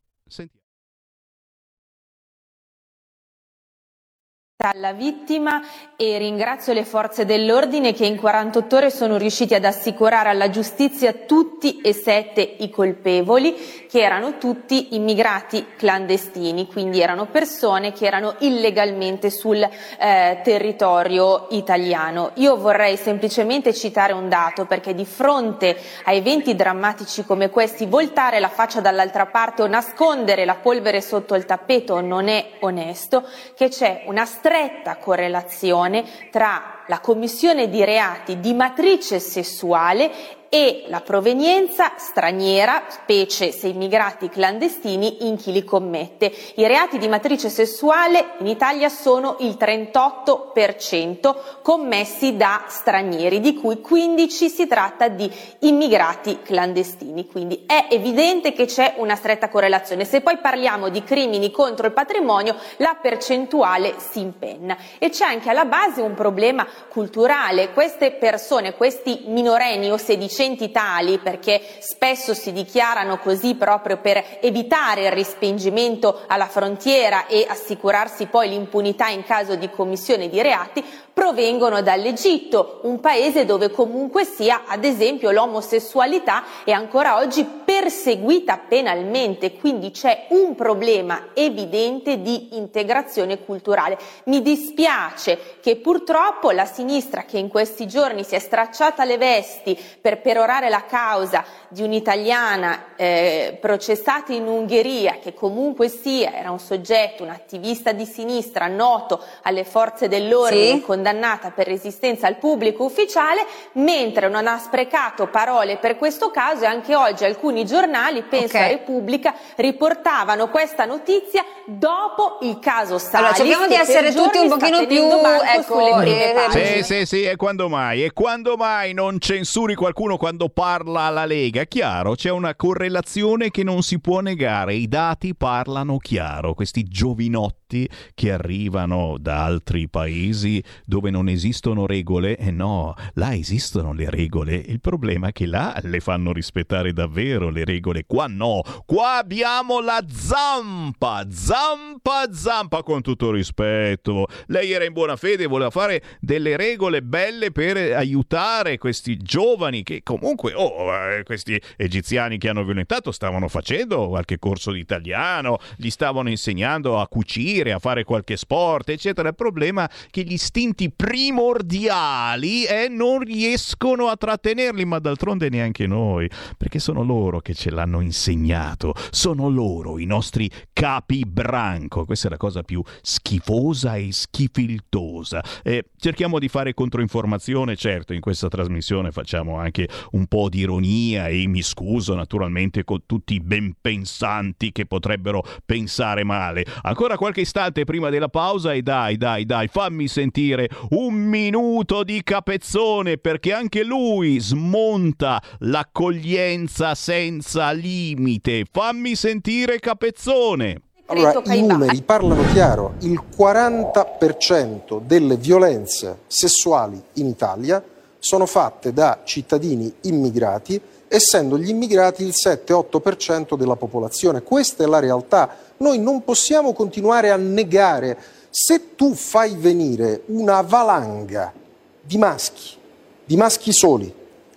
Alla vittima e ringrazio le forze dell'ordine che in 48 ore sono riusciti ad assicurare alla giustizia tutti e sette i colpevoli che erano tutti immigrati clandestini, quindi erano persone che erano illegalmente sul eh, territorio italiano. Io vorrei semplicemente citare un dato perché di fronte a eventi drammatici come questi voltare la faccia dall'altra parte o nascondere la polvere sotto il tappeto non è onesto, che c'è una stretta correlazione tra la commissione di reati di matrice sessuale e la provenienza straniera, specie se immigrati clandestini, in chi li commette. I reati di matrice sessuale in Italia sono il 38% commessi da stranieri, di cui 15 si tratta di immigrati clandestini. Quindi è evidente che c'è una stretta correlazione. Se poi parliamo di crimini contro il patrimonio, la percentuale si impenna. E c'è anche alla base un problema culturale. Queste persone, questi minorenni o sedicenni tali, perché spesso si dichiarano così proprio per evitare il respingimento alla frontiera e assicurarsi poi l'impunità in caso di commissione di reati, provengono dall'Egitto, un paese dove comunque sia, ad esempio, l'omosessualità è ancora oggi perseguita penalmente, quindi c'è un problema evidente di integrazione culturale. Mi dispiace che purtroppo la sinistra che in questi giorni si è stracciata le vesti per perorare la causa di un'italiana eh, processata in Ungheria, che comunque sia era un soggetto, un attivista di sinistra noto alle forze dell'ordine,
Sì.
Condannata per resistenza al pubblico ufficiale, mentre non ha sprecato parole per questo caso e anche oggi alcuni giornali, penso
Ok.
a Repubblica, riportavano questa notizia dopo il caso Salis.
Allora, cerchiamo di essere tutti un pochino più, ecco,
sulle prime
eh.
Sì, sì, sì, e quando mai? E quando mai non censuri qualcuno quando parla alla Lega? Chiaro, c'è una correlazione che non si può negare, i dati parlano chiaro, questi giovinotti che arrivano da altri paesi dove non esistono regole, e no, là esistono le regole, il problema è che là le fanno rispettare davvero le regole, qua no, qua abbiamo la zampa, zampa, zampa con tutto rispetto, lei era in buona fede, voleva fare delle regole belle per aiutare questi giovani che comunque, oh, eh, questi egiziani che hanno violentato stavano facendo qualche corso di italiano, gli stavano insegnando a cucire, a fare qualche sport, eccetera. Il problema è che gli istinti primordiali eh, non riescono a trattenerli, ma d'altronde neanche noi, perché sono loro che ce l'hanno insegnato, sono loro i nostri capi branco. Questa è la cosa più schifosa e schifiltosa. Eh, cerchiamo di fare controinformazione, certo, in questa trasmissione facciamo anche un po' di ironia e mi scuso naturalmente con tutti i ben pensanti che potrebbero pensare male. Ancora qualche istante prima della pausa e dai, dai, dai, fammi sentire un minuto di capezzone perché anche lui smonta l'accoglienza senza limite. Fammi sentire capezzone.
Allora, i numeri parlano chiaro, il 40% delle violenze sessuali in Italia sono fatte da cittadini immigrati, essendo gli immigrati il 7-8% della popolazione. Questa è la realtà. Noi non possiamo continuare a negare. Se tu fai venire una valanga di maschi, di maschi soli,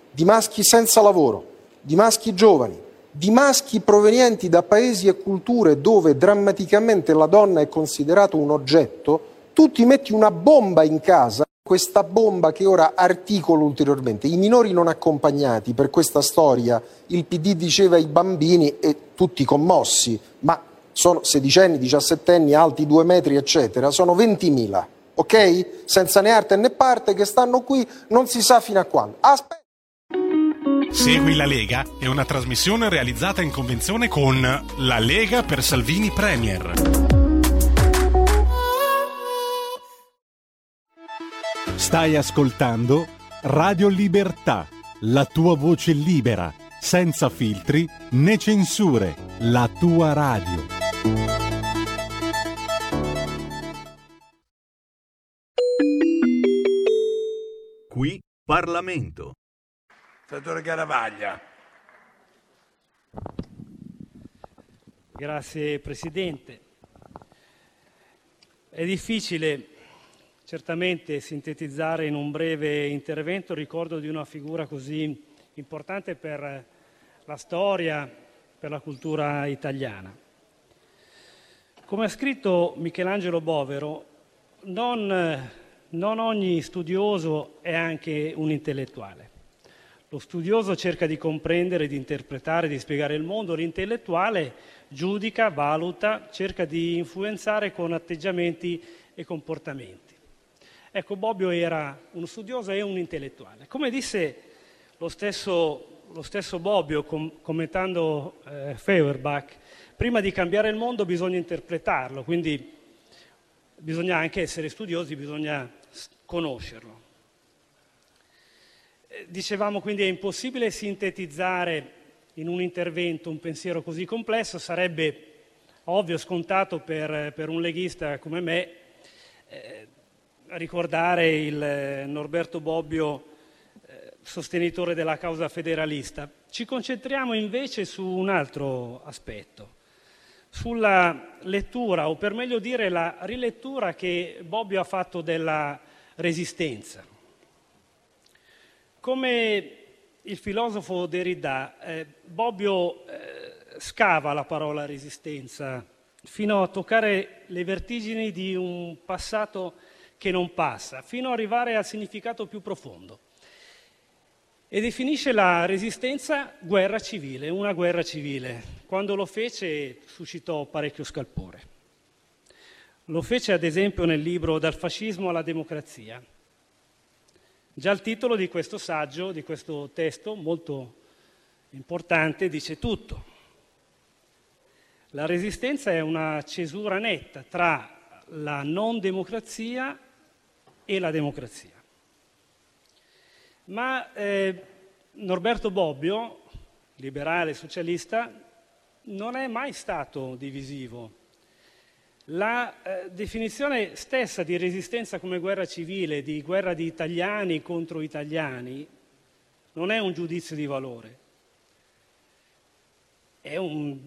di maschi senza lavoro, di maschi giovani, di maschi provenienti da paesi e culture dove drammaticamente la donna è considerata un oggetto, tu ti metti una bomba in casa, questa bomba che ora articolo ulteriormente. I minori non accompagnati per questa storia, il PD diceva ai bambini e tutti commossi, ma sono sedicenni, diciassettenni, alti due metri, eccetera, sono 20.000, ok? Senza né arte né parte che stanno qui, non si sa fino a quando. Aspetta.
Segui la Lega è una trasmissione realizzata in convenzione con La Lega per Salvini Premier. Stai ascoltando Radio Libertà, la tua voce libera, senza filtri né censure, la tua radio.
Qui Parlamento.
Senatore Garavaglia.
Grazie Presidente. È difficile certamente sintetizzare in un breve intervento il ricordo di una figura così importante per la storia, per la cultura italiana. Come ha scritto Michelangelo Bovero, non, non ogni studioso è anche un intellettuale. Lo studioso cerca di comprendere, di interpretare, di spiegare il mondo, l'intellettuale giudica, valuta, cerca di influenzare con atteggiamenti e comportamenti. Ecco, Bobbio era uno studioso e un intellettuale. Come disse lo stesso, lo stesso Bobbio com- commentando eh, Feuerbach, prima di cambiare il mondo bisogna interpretarlo, quindi bisogna anche essere studiosi, bisogna conoscerlo. Dicevamo quindi è impossibile sintetizzare in un intervento un pensiero così complesso, sarebbe ovvio, scontato per, per un leghista come me eh, ricordare il eh, Norberto Bobbio eh, sostenitore della causa federalista. Ci concentriamo invece su un altro aspetto, sulla lettura, o per meglio dire la rilettura che Bobbio ha fatto della resistenza. Come il filosofo Derrida, eh, Bobbio eh, scava la parola resistenza fino a toccare le vertigini di un passato che non passa, fino ad arrivare al significato più profondo. E definisce la resistenza guerra civile, una guerra civile. Quando lo fece suscitò parecchio scalpore. Lo fece ad esempio nel libro Dal fascismo alla democrazia, Già il titolo di questo saggio, di questo testo molto importante, dice tutto. La resistenza è una cesura netta tra la non democrazia e la democrazia. Ma eh, Norberto Bobbio, liberale socialista, non è mai stato divisivo la eh, definizione stessa di resistenza come guerra civile, di guerra di italiani contro italiani, non è un giudizio di valore, è un,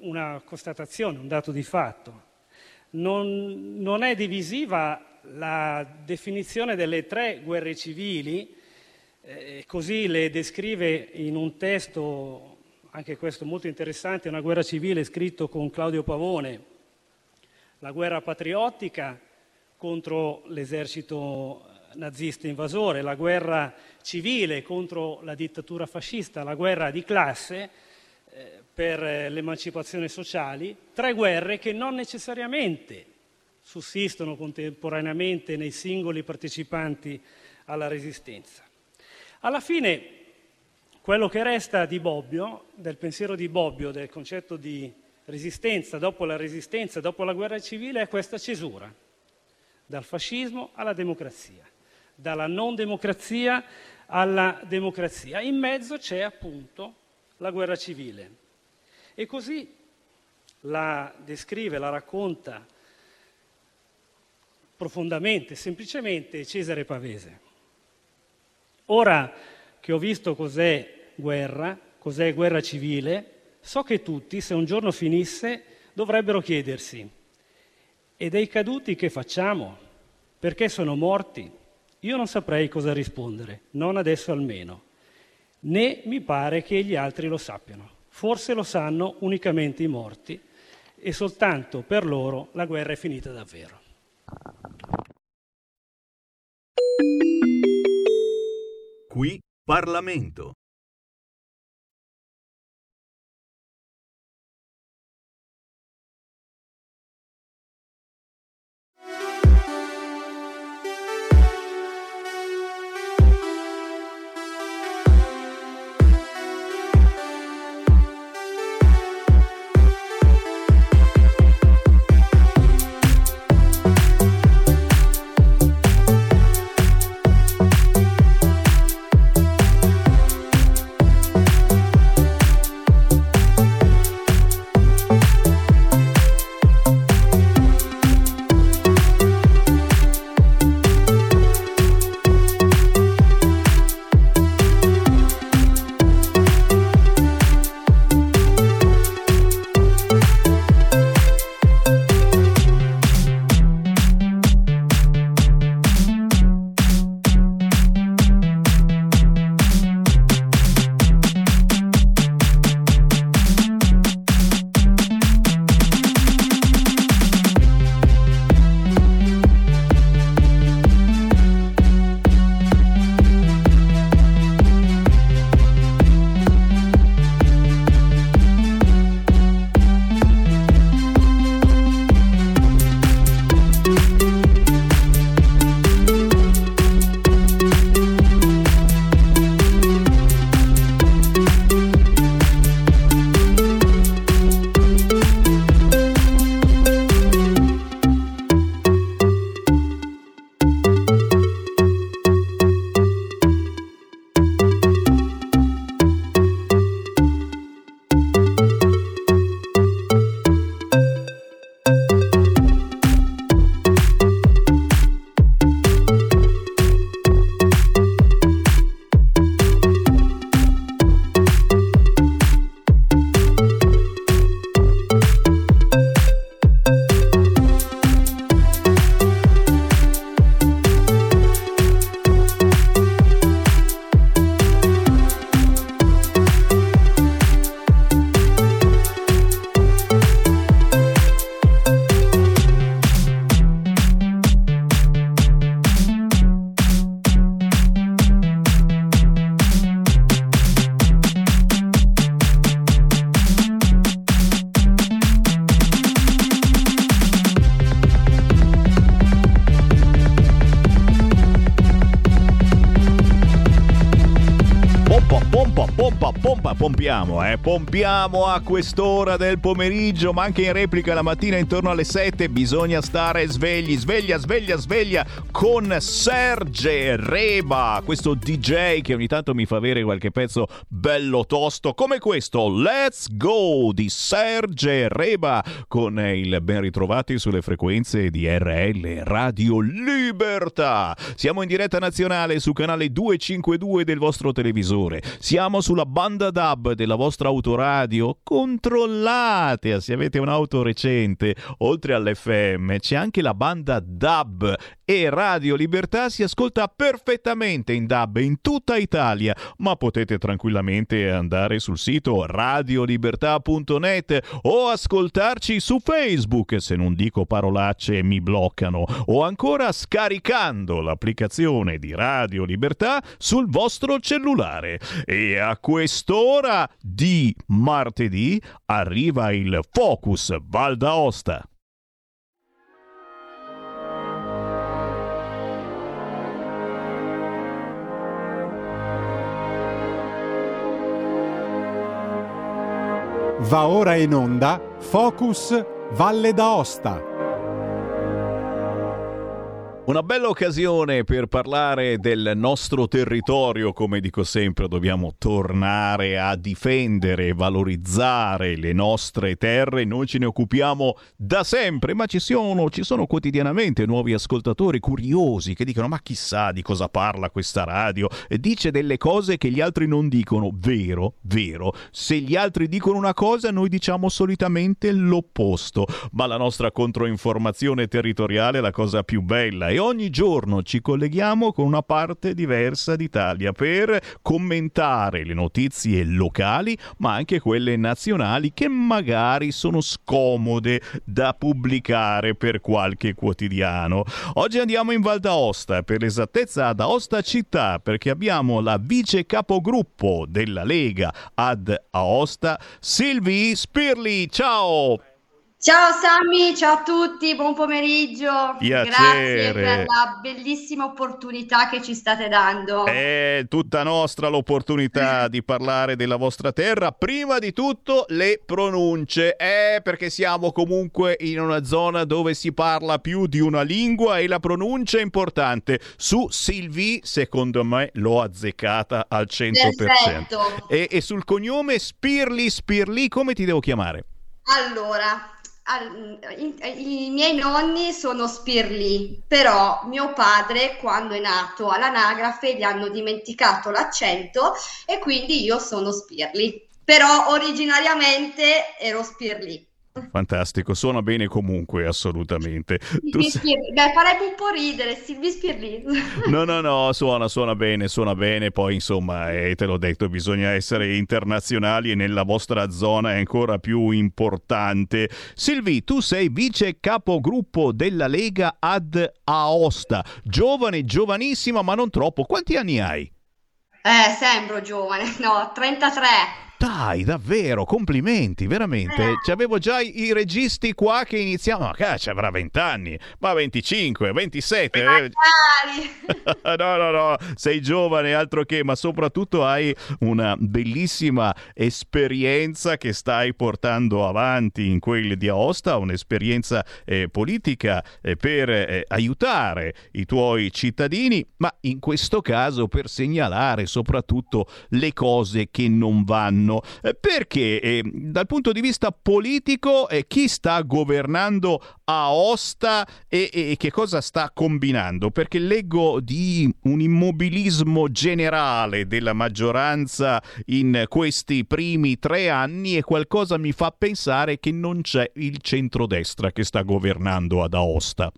una constatazione, un dato di fatto. Non, non, è divisiva la definizione delle tre guerre civili, eh, così le descrive in un testo, anche questo molto interessante, una guerra civile scritto con Claudio Pavone, la guerra patriottica contro l'esercito nazista invasore, la guerra civile contro la dittatura fascista, la guerra di classe eh, per l'emancipazione sociale, tre guerre che non necessariamente sussistono contemporaneamente nei singoli partecipanti alla resistenza. Alla fine, quello che resta di Bobbio, del pensiero di Bobbio, del concetto di resistenza dopo la resistenza, dopo la guerra civile, è questa cesura, dal fascismo alla democrazia, dalla non democrazia alla democrazia. In mezzo c'è appunto la guerra civile. E così la descrive, la racconta profondamente, semplicemente Cesare Pavese. Ora che ho visto cos'è guerra, cos'è guerra civile, so che tutti, se un giorno finisse, dovrebbero chiedersi, e dei caduti che facciamo? Perché sono morti? Io non saprei cosa rispondere, non adesso almeno, né mi pare che gli altri lo sappiano. Forse lo sanno unicamente i morti e soltanto per loro la guerra è finita davvero.
Qui Parlamento. Pompiamo, eh. Pompiamo a quest'ora del pomeriggio, ma anche in replica la mattina intorno alle 7 bisogna stare svegli, sveglia, sveglia, sveglia con Serge Reba, questo DJ che ogni tanto mi fa avere qualche pezzo bello tosto come questo. Let's go di Serge Reba con il ben ritrovati sulle frequenze di RL Radio Libertà. Siamo in diretta nazionale su canale 252 del vostro televisore. Siamo sulla banda DAB della vostra autoradio. Controllate se avete un'auto recente. Oltre all'FM c'è anche la banda DAB e Radio Libertà si ascolta perfettamente in DAB in tutta Italia, ma potete tranquillamente andare sul sito radiolibertà.net o ascoltarci su Facebook se non dico parolacce mi bloccano o ancora scaricando l'applicazione di Radio Libertà sul vostro cellulare. E a quest'ora di martedì arriva il Focus Val d'Aosta.
Va ora in onda Focus Valle d'Aosta.
Una bella occasione per parlare del nostro territorio, come dico sempre, dobbiamo tornare a difendere e valorizzare le nostre terre, noi ce ne occupiamo da sempre, ma ci sono, ci sono quotidianamente nuovi ascoltatori curiosi che dicono ma chissà di cosa parla questa radio, e dice delle cose che gli altri non dicono, vero, vero, se gli altri dicono una cosa noi diciamo solitamente l'opposto, ma la nostra controinformazione territoriale è la cosa più bella e ogni giorno ci colleghiamo con una parte diversa d'Italia per commentare le notizie locali, ma anche quelle nazionali che magari sono scomode da pubblicare per qualche quotidiano. Oggi andiamo in Val d'Aosta, per l'esattezza ad Aosta città, perché abbiamo la vice capogruppo della Lega ad Aosta, Silvi Spirli. Ciao!
Ciao Sammy, ciao a tutti, buon pomeriggio.
Piacere.
Grazie per la bellissima opportunità che ci state dando.
È tutta nostra l'opportunità di parlare della vostra terra. Prima di tutto le pronunce, eh, perché siamo comunque in una zona dove si parla più di una lingua e la pronuncia è importante. Su Silvi, secondo me, l'ho azzeccata al 100%.
Perfetto.
E, e sul cognome Spirli Spirli, come ti devo chiamare?
Allora, in- i miei nonni sono Spirli, però mio padre quando è nato all'anagrafe gli hanno dimenticato l'accento e quindi io sono Spirli. Però originariamente ero Spirli.
Fantastico, suona bene comunque, assolutamente. Tu sei-.
Beh, farebbe un po' ridere, Silvi Spirli.
No, no, no, suona, suona bene, suona bene. Poi, insomma, eh, te l'ho detto, bisogna essere internazionali e nella vostra zona è ancora più importante. Silvi, tu sei vice capogruppo della Lega ad Aosta. Giovane, giovanissima, ma non troppo. Quanti anni hai?
Eh, sembro giovane, no, 33.
Dai, davvero, complimenti, veramente. C'avevo già i registi qua che iniziavano, ma caccia, avrà 20 anni, ma 25, 27. eh. No, no, no, sei giovane, altro che, ma soprattutto hai una bellissima esperienza che stai portando avanti in quelle di Aosta, un'esperienza eh, politica eh, per eh, aiutare i tuoi cittadini, ma in questo caso per segnalare soprattutto le cose che non vanno. Eh, perché eh, dal punto di vista politico eh, chi sta governando Aosta e, e che cosa sta combinando? Perché leggo di un immobilismo generale della maggioranza in questi primi tre anni e qualcosa mi fa pensare che non c'è il centrodestra che sta governando ad Aosta.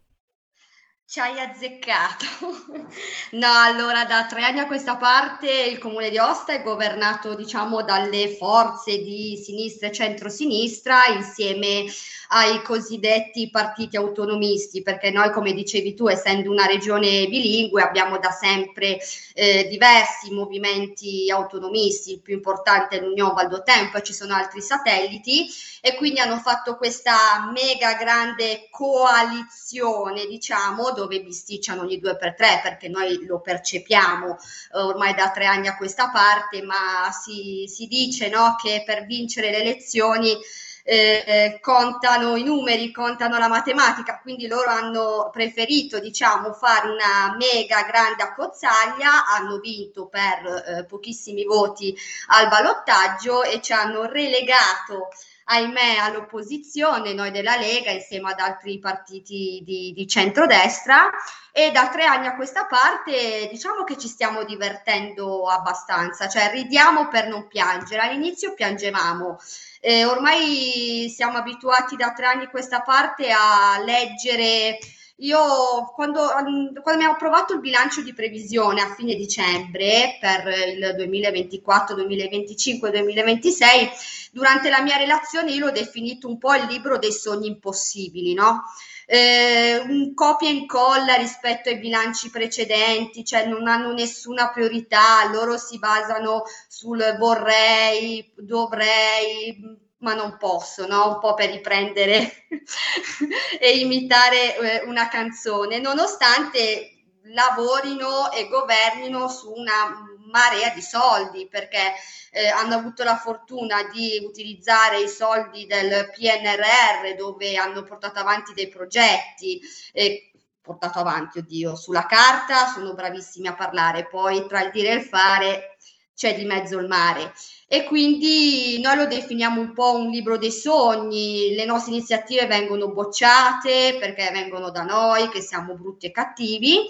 Ci hai azzeccato. No, allora da tre anni a questa parte il comune di Osta è governato, diciamo, dalle forze di sinistra e centrosinistra insieme ai cosiddetti partiti autonomisti, perché noi, come dicevi tu, essendo una regione bilingue, abbiamo da sempre eh, diversi movimenti autonomisti, il più importante è l'Unione Valdotempo e ci sono altri satelliti e quindi hanno fatto questa mega grande coalizione, diciamo, dove bisticciano ogni due per tre, perché noi lo percepiamo eh, ormai da tre anni a questa parte, ma si, si dice no, che per vincere le elezioni eh, contano i numeri, contano la matematica, quindi loro hanno preferito, diciamo, fare una mega grande accozzaglia, hanno vinto per eh, pochissimi voti al ballottaggio e ci hanno relegato ahimè all'opposizione, noi della Lega insieme ad altri partiti di, di centrodestra. E da tre anni a questa parte diciamo che ci stiamo divertendo abbastanza, cioè ridiamo per non piangere, all'inizio piangevamo, eh, ormai siamo abituati da tre anni a questa parte a leggere io quando, quando abbiamo approvato il bilancio di previsione a fine dicembre per il 2024, 2025, 2026, durante la mia relazione io l'ho definito un po' il libro dei sogni impossibili, no? Eh, un copia e incolla rispetto ai bilanci precedenti, cioè non hanno nessuna priorità, loro si basano sul vorrei, dovrei, ma non posso, no? Un po' per riprendere e imitare eh, una canzone, nonostante lavorino e governino su una marea di soldi perché eh, hanno avuto la fortuna di utilizzare i soldi del PNRR dove hanno portato avanti dei progetti eh, portato avanti, oddio, sulla carta sono bravissimi a parlare, poi tra il dire e il fare c'è di mezzo il mare e quindi noi lo definiamo un po' un libro dei sogni, le nostre iniziative vengono bocciate perché vengono da noi che siamo brutti e cattivi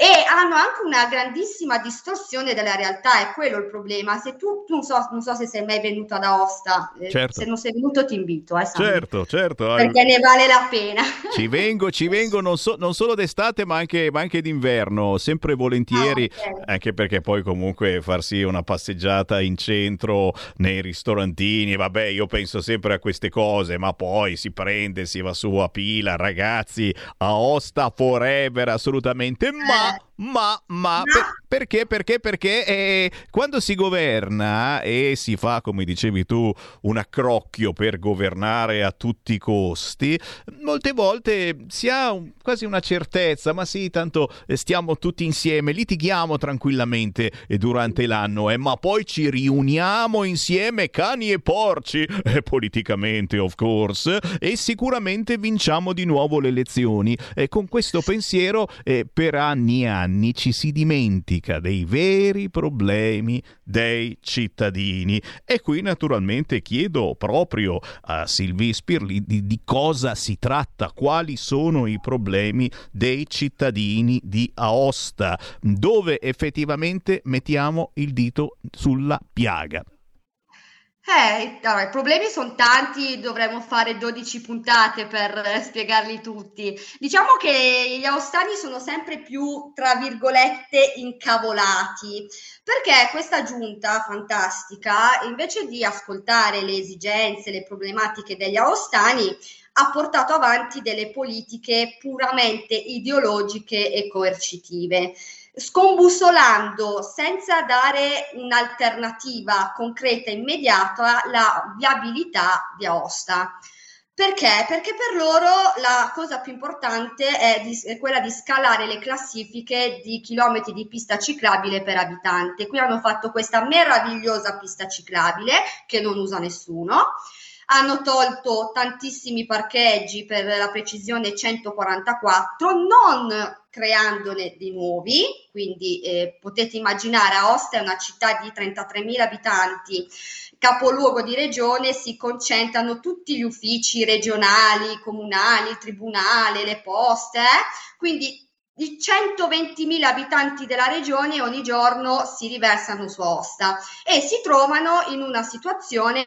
e hanno anche una grandissima distorsione della realtà, è quello il problema. Se tu, tu non, so, non so se sei mai venuto ad Aosta, eh,
Certo.
se non sei venuto ti invito, eh,
Certo, certo.
perché ne vale la pena.
Ci vengo, ci vengo non, so- non solo d'estate ma anche, ma anche d'inverno, sempre volentieri,
Ah, ok.
anche perché poi comunque farsi una passeggiata in centro nei ristorantini, vabbè io penso sempre a queste cose, ma poi si prende, si va su a pila, ragazzi, a Osta forever assolutamente, ma... that Ma, ma, per- perché, perché, perché eh, quando si governa e si fa, come dicevi tu, un accrocchio per governare a tutti i costi, molte volte si ha un- quasi una certezza, ma sì, tanto eh, stiamo tutti insieme, litighiamo tranquillamente eh, durante l'anno, eh, ma poi ci riuniamo insieme, cani e porci, eh, politicamente of course, e sicuramente vinciamo di nuovo le elezioni. Con questo pensiero eh, per anni e anni ci si dimentica dei veri problemi dei cittadini. E qui naturalmente chiedo proprio a Silvi Spirli di, di cosa si tratta, quali sono i problemi dei cittadini di Aosta, dove effettivamente mettiamo il dito sulla piaga.
Eh, allora, i problemi sono tanti, dovremmo fare 12 puntate per eh, spiegarli tutti. Diciamo che gli aostani sono sempre più, tra virgolette, incavolati, perché questa giunta fantastica, invece di ascoltare le esigenze, le problematiche degli aostani, ha portato avanti delle politiche puramente ideologiche e coercitive scombussolando senza dare un'alternativa concreta e immediata la viabilità di Aosta. Perché? Perché per loro la cosa più importante è, di- è quella di scalare le classifiche di chilometri di pista ciclabile per abitante. Qui hanno fatto questa meravigliosa pista ciclabile che non usa nessuno. Hanno tolto tantissimi parcheggi per la precisione 144, non creandone di nuovi, quindi eh, potete immaginare Aosta è una città di 33.000 abitanti, capoluogo di regione, si concentrano tutti gli uffici regionali, comunali, il tribunale, le poste, eh? quindi di 120.000 abitanti della regione ogni giorno si riversano su Aosta e si trovano in una situazione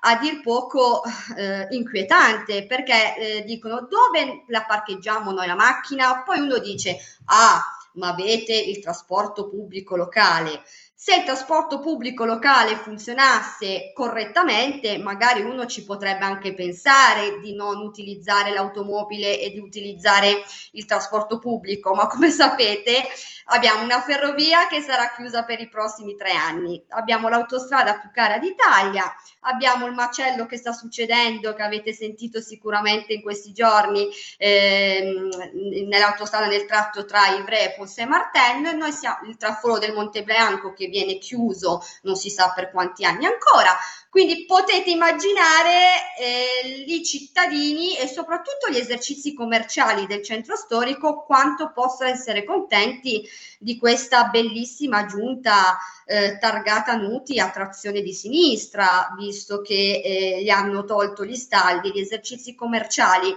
a dir poco eh, inquietante perché eh, dicono dove la parcheggiamo noi la macchina? Poi uno dice ah ma avete il trasporto pubblico locale. Se il trasporto pubblico locale funzionasse correttamente, magari uno ci potrebbe anche pensare di non utilizzare l'automobile e di utilizzare il trasporto pubblico, ma come sapete abbiamo una ferrovia che sarà chiusa per i prossimi tre anni, abbiamo l'autostrada più cara d'Italia, abbiamo il macello che sta succedendo, che avete sentito sicuramente in questi giorni ehm, nell'autostrada nel tratto tra Ivrea e Ponce Martin, noi siamo il traforo del Monte Bianco che viene chiuso non si sa per quanti anni ancora. Quindi potete immaginare eh, i cittadini e soprattutto gli esercizi commerciali del centro storico quanto possono essere contenti di questa bellissima giunta eh, targata Nuti a trazione di sinistra, visto che eh, gli hanno tolto gli stalli, gli esercizi commerciali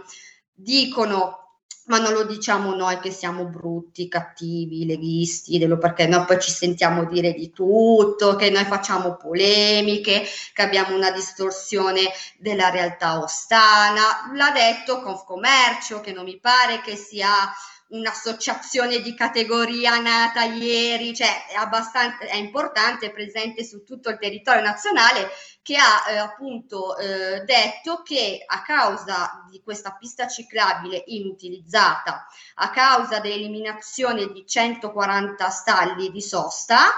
dicono ma non lo diciamo noi che siamo brutti, cattivi, leghisti, perché noi poi ci sentiamo dire di tutto, che noi facciamo polemiche, che abbiamo una distorsione della realtà ostana. L'ha detto Confcommercio, che non mi pare che sia un'associazione di categoria nata ieri, cioè è abbastanza è importante, è presente su tutto il territorio nazionale, che ha eh, appunto eh, detto che a causa di questa pista ciclabile inutilizzata, a causa dell'eliminazione di 140 stalli di sosta,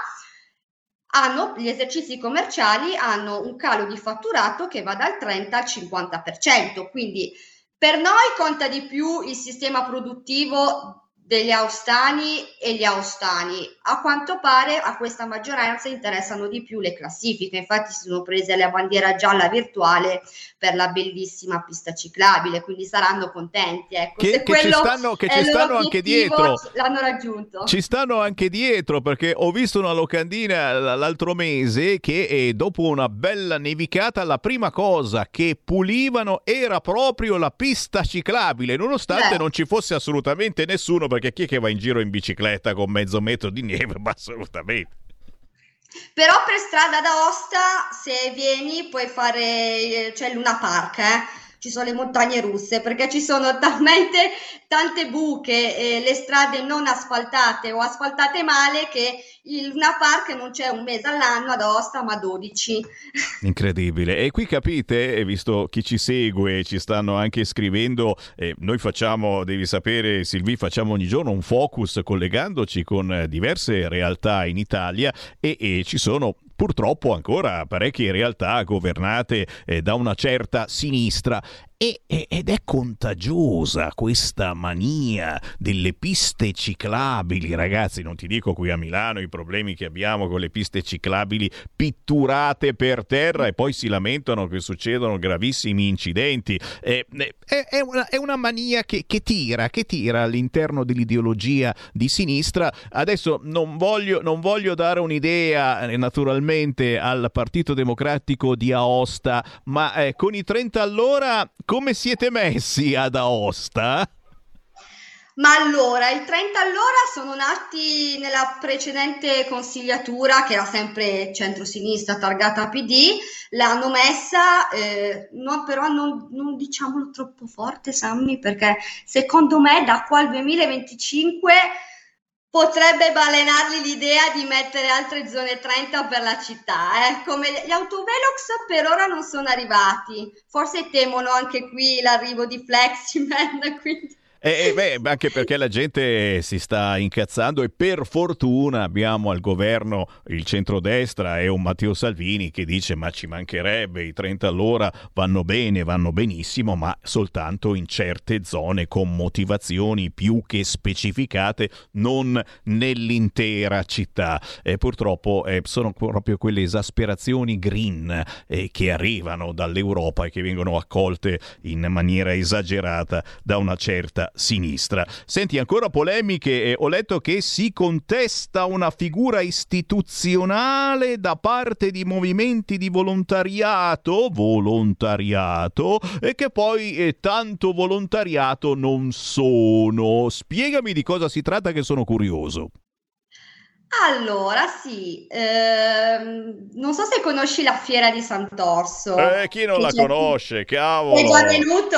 hanno, gli esercizi commerciali hanno un calo di fatturato che va dal 30 al 50%, quindi per noi conta di più il sistema produttivo degli austani e gli austani. A quanto pare a questa maggioranza interessano di più le classifiche, infatti si sono prese la bandiera gialla virtuale per la bellissima pista ciclabile, quindi saranno contenti. Ecco.
Che- che ci stanno- che ci stanno anche dietro.
L'hanno raggiunto.
Ci stanno anche dietro perché ho visto una locandina l'altro mese che eh, dopo una bella nevicata la prima cosa che pulivano era proprio la pista ciclabile, nonostante
Beh.
non ci fosse assolutamente nessuno perché chi è che va in giro in bicicletta con mezzo metro di neve? Ma assolutamente.
Però per strada d'Aosta, se vieni, puoi fare, eh, c'è il Luna Park, eh. Ci sono le montagne russe perché ci sono talmente tante buche e le strade non asfaltate o asfaltate male che il Luna Park non c'è un mese all'anno ad Aosta ma 12.
Incredibile. E qui capite, visto chi ci segue, ci stanno anche scrivendo, eh, noi facciamo, devi sapere Silvi, facciamo ogni giorno un focus collegandoci con eh, diverse realtà in Italia e, e ci sono purtroppo ancora parecchie realtà governate eh, da una certa sinistra e- ed è contagiosa questa mania delle piste ciclabili, ragazzi. Non ti dico qui a Milano i problemi che abbiamo con le piste ciclabili pitturate per terra e poi si lamentano che succedono gravissimi incidenti. È, è una, è una mania che, che tira, che tira all'interno dell'ideologia di sinistra. Adesso non voglio, non voglio dare un'idea, eh, naturalmente, al Partito Democratico di Aosta, ma eh, con i 30 all'ora come siete messi ad Aosta?
Ma allora, i 30 all'ora sono nati nella precedente consigliatura, che era sempre centrosinistra targata PD, l'hanno messa, eh, no, però non, non diciamolo troppo forte, Sammy, perché secondo me da qua al 2025 potrebbe balenarli l'idea di mettere altre zone 30 per la città. eh. Come gli autovelox per ora non sono arrivati, forse temono anche qui l'arrivo di Fleximan, quindi...
Eh, beh, anche perché la gente si sta incazzando e per fortuna abbiamo al governo il centrodestra e un Matteo Salvini che dice ma ci mancherebbe, i 30 all'ora vanno bene, vanno benissimo, ma soltanto in certe zone con motivazioni più che specificate, non nell'intera città. E purtroppo eh, sono proprio quelle esasperazioni green eh, che arrivano dall'Europa e che vengono accolte in maniera esagerata da una certa sinistra. Senti, ancora polemiche. eh, ho letto che si contesta una figura istituzionale da parte di movimenti di volontariato, volontariato, e che poi eh, tanto volontariato non sono. Spiegami di cosa si tratta che sono curioso.
Allora, sì, ehm, non so se conosci la fiera di Sant'Orso.
Eh, chi non la conosce?
È
Cavolo!
già venuto?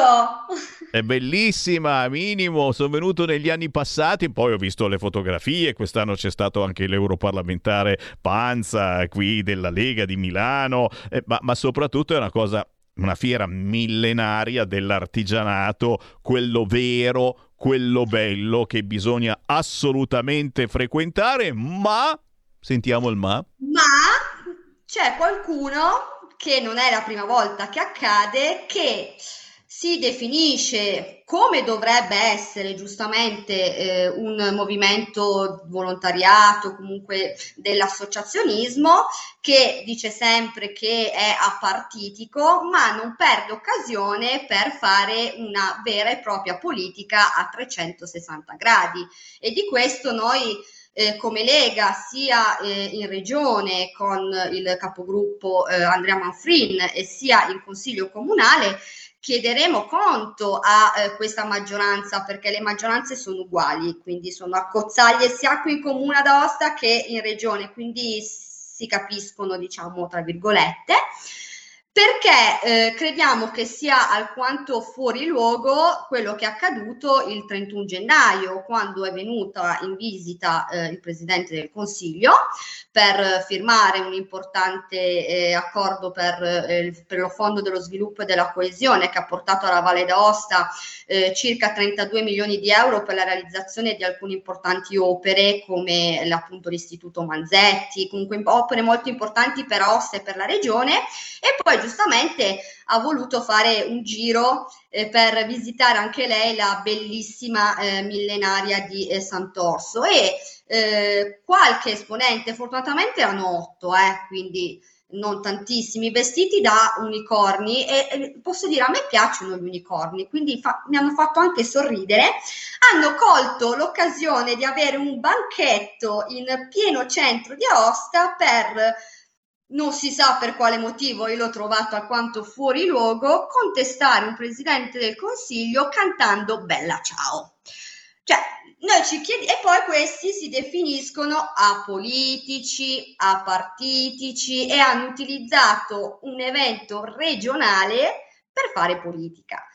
È bellissima, minimo, sono venuto negli anni passati, poi ho visto le fotografie, quest'anno c'è stato anche l'europarlamentare Panza qui della Lega di Milano, eh, ma, ma soprattutto è una cosa, una fiera millenaria dell'artigianato, quello vero, quello bello che bisogna assolutamente frequentare, ma, sentiamo il ma,
Ma c'è qualcuno che non è la prima volta che accade, che si definisce come dovrebbe essere giustamente eh, un movimento volontariato, comunque dell'associazionismo, che dice sempre che è apartitico, ma non perde occasione per fare una vera e propria politica a 360 gradi. E di questo noi eh, come Lega sia eh, in regione con il capogruppo eh, Andrea Manfrin e sia in consiglio comunale chiederemo conto a eh, questa maggioranza perché le maggioranze sono uguali, quindi sono accozzaglie sia qui in comune ad che in regione, quindi si capiscono diciamo tra virgolette perché eh, crediamo che sia alquanto fuori luogo quello che è accaduto il 31 gennaio, quando è venuta in visita eh, il Presidente del Consiglio per firmare un importante eh, accordo per, eh, per lo Fondo dello Sviluppo e della Coesione che ha portato alla Valle d'Aosta eh, circa 32 milioni di euro per la realizzazione di alcune importanti opere come appunto l'Istituto Manzetti, comunque opere molto importanti per Aosta e per la regione. E poi giustamente ha voluto fare un giro eh, per visitare anche lei la bellissima eh, millenaria di eh, Sant'Orso. E eh, qualche esponente, fortunatamente erano otto, eh, quindi non tantissimi, vestiti da unicorni. E, posso dire a me piacciono gli unicorni, quindi fa- mi hanno fatto anche sorridere, hanno colto l'occasione di avere un banchetto in pieno centro di Aosta per non si sa per quale motivo, io l'ho trovato alquanto fuori luogo, contestare un presidente del Consiglio cantando Bella Ciao. Cioè, noi ci chiediamo, e poi questi si definiscono apolitici, apartitici e hanno utilizzato un evento regionale per fare politica.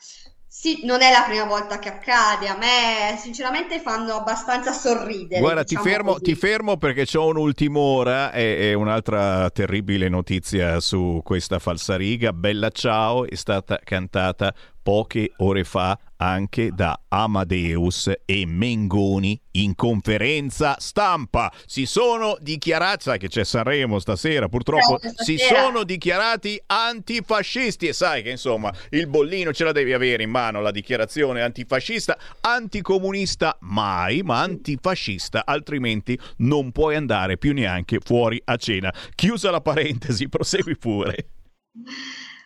Sì, non è la prima volta che accade, a me sinceramente fanno abbastanza sorridere.
Guarda,
diciamo
ti, fermo, ti fermo perché c'ho un'ultima ora e, e un'altra terribile notizia su questa falsariga. Bella ciao è stata cantata poche ore fa anche da Amadeus e Mengoni in conferenza stampa. Si sono dichiarati, sai che c'è Sanremo stasera, purtroppo
Certo,
si sono dichiarati antifascisti e sai che insomma il bollino ce la devi avere in mano la dichiarazione antifascista, anticomunista mai, ma antifascista, altrimenti non puoi andare più neanche fuori a cena. Chiusa la parentesi, prosegui pure.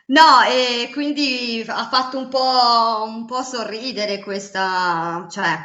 No, e quindi ha fatto un po', un po' sorridere questa, cioè,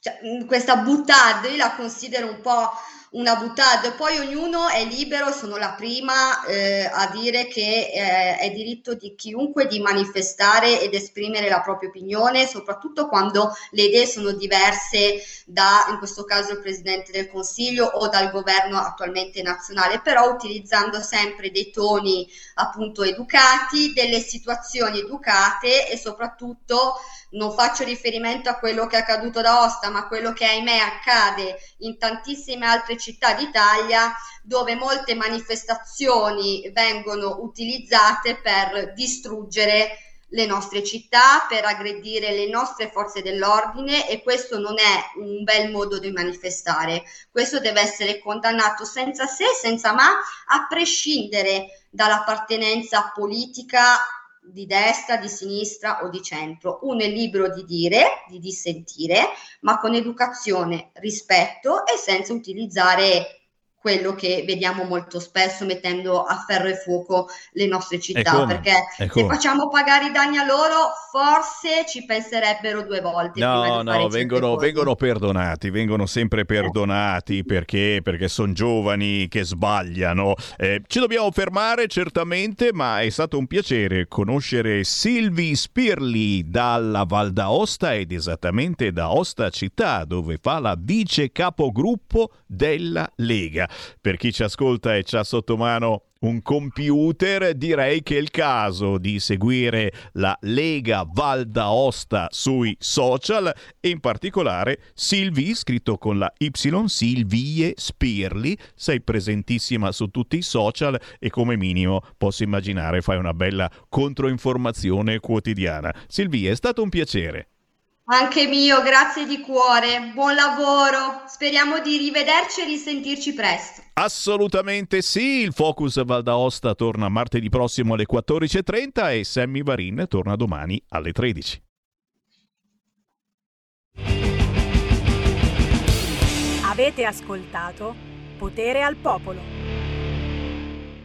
cioè, questa boutade, io la considero un po' una boutade, poi ognuno è libero, sono la prima eh, a dire che eh, è diritto di chiunque di manifestare ed esprimere la propria opinione, soprattutto quando le idee sono diverse da, in questo caso, il Presidente del Consiglio o dal governo attualmente nazionale, però utilizzando sempre dei toni appunto educati, delle situazioni educate e soprattutto non faccio riferimento a quello che è accaduto da Osta, ma a quello che ahimè accade in tantissime altre città d'Italia dove molte manifestazioni vengono utilizzate per distruggere le nostre città, per aggredire le nostre forze dell'ordine e questo non è un bel modo di manifestare. Questo deve essere condannato senza se, senza ma, a prescindere dall'appartenenza politica di destra, di sinistra o di centro. Uno è libero di dire, di dissentire, ma con educazione, rispetto e senza utilizzare quello che vediamo molto spesso mettendo a ferro e fuoco le nostre città, perché se facciamo pagare i danni a loro, forse ci penserebbero due volte
No, no, vengono, vengono perdonati, vengono sempre perdonati perché, perché sono giovani che sbagliano. Eh, ci dobbiamo fermare certamente, ma è stato un piacere conoscere Silvi Spirli dalla Val d'Aosta ed esattamente da Osta città, dove fa la vice capogruppo della Lega. Per chi ci ascolta e c'ha sotto mano un computer, direi che è il caso di seguire la Lega Val d'Aosta sui social e in particolare Silvi, scritto con la Y, Silvie Spirli, sei presentissima su tutti i social e come minimo posso immaginare fai una bella controinformazione quotidiana. Silvia, è stato un piacere.
Anche mio, grazie di cuore, buon lavoro, speriamo di rivederci e risentirci presto.
Assolutamente sì, il Focus Val d'Aosta torna martedì prossimo alle 14.30 e Sammy Varin torna domani alle 13.
Avete ascoltato Potere al Popolo.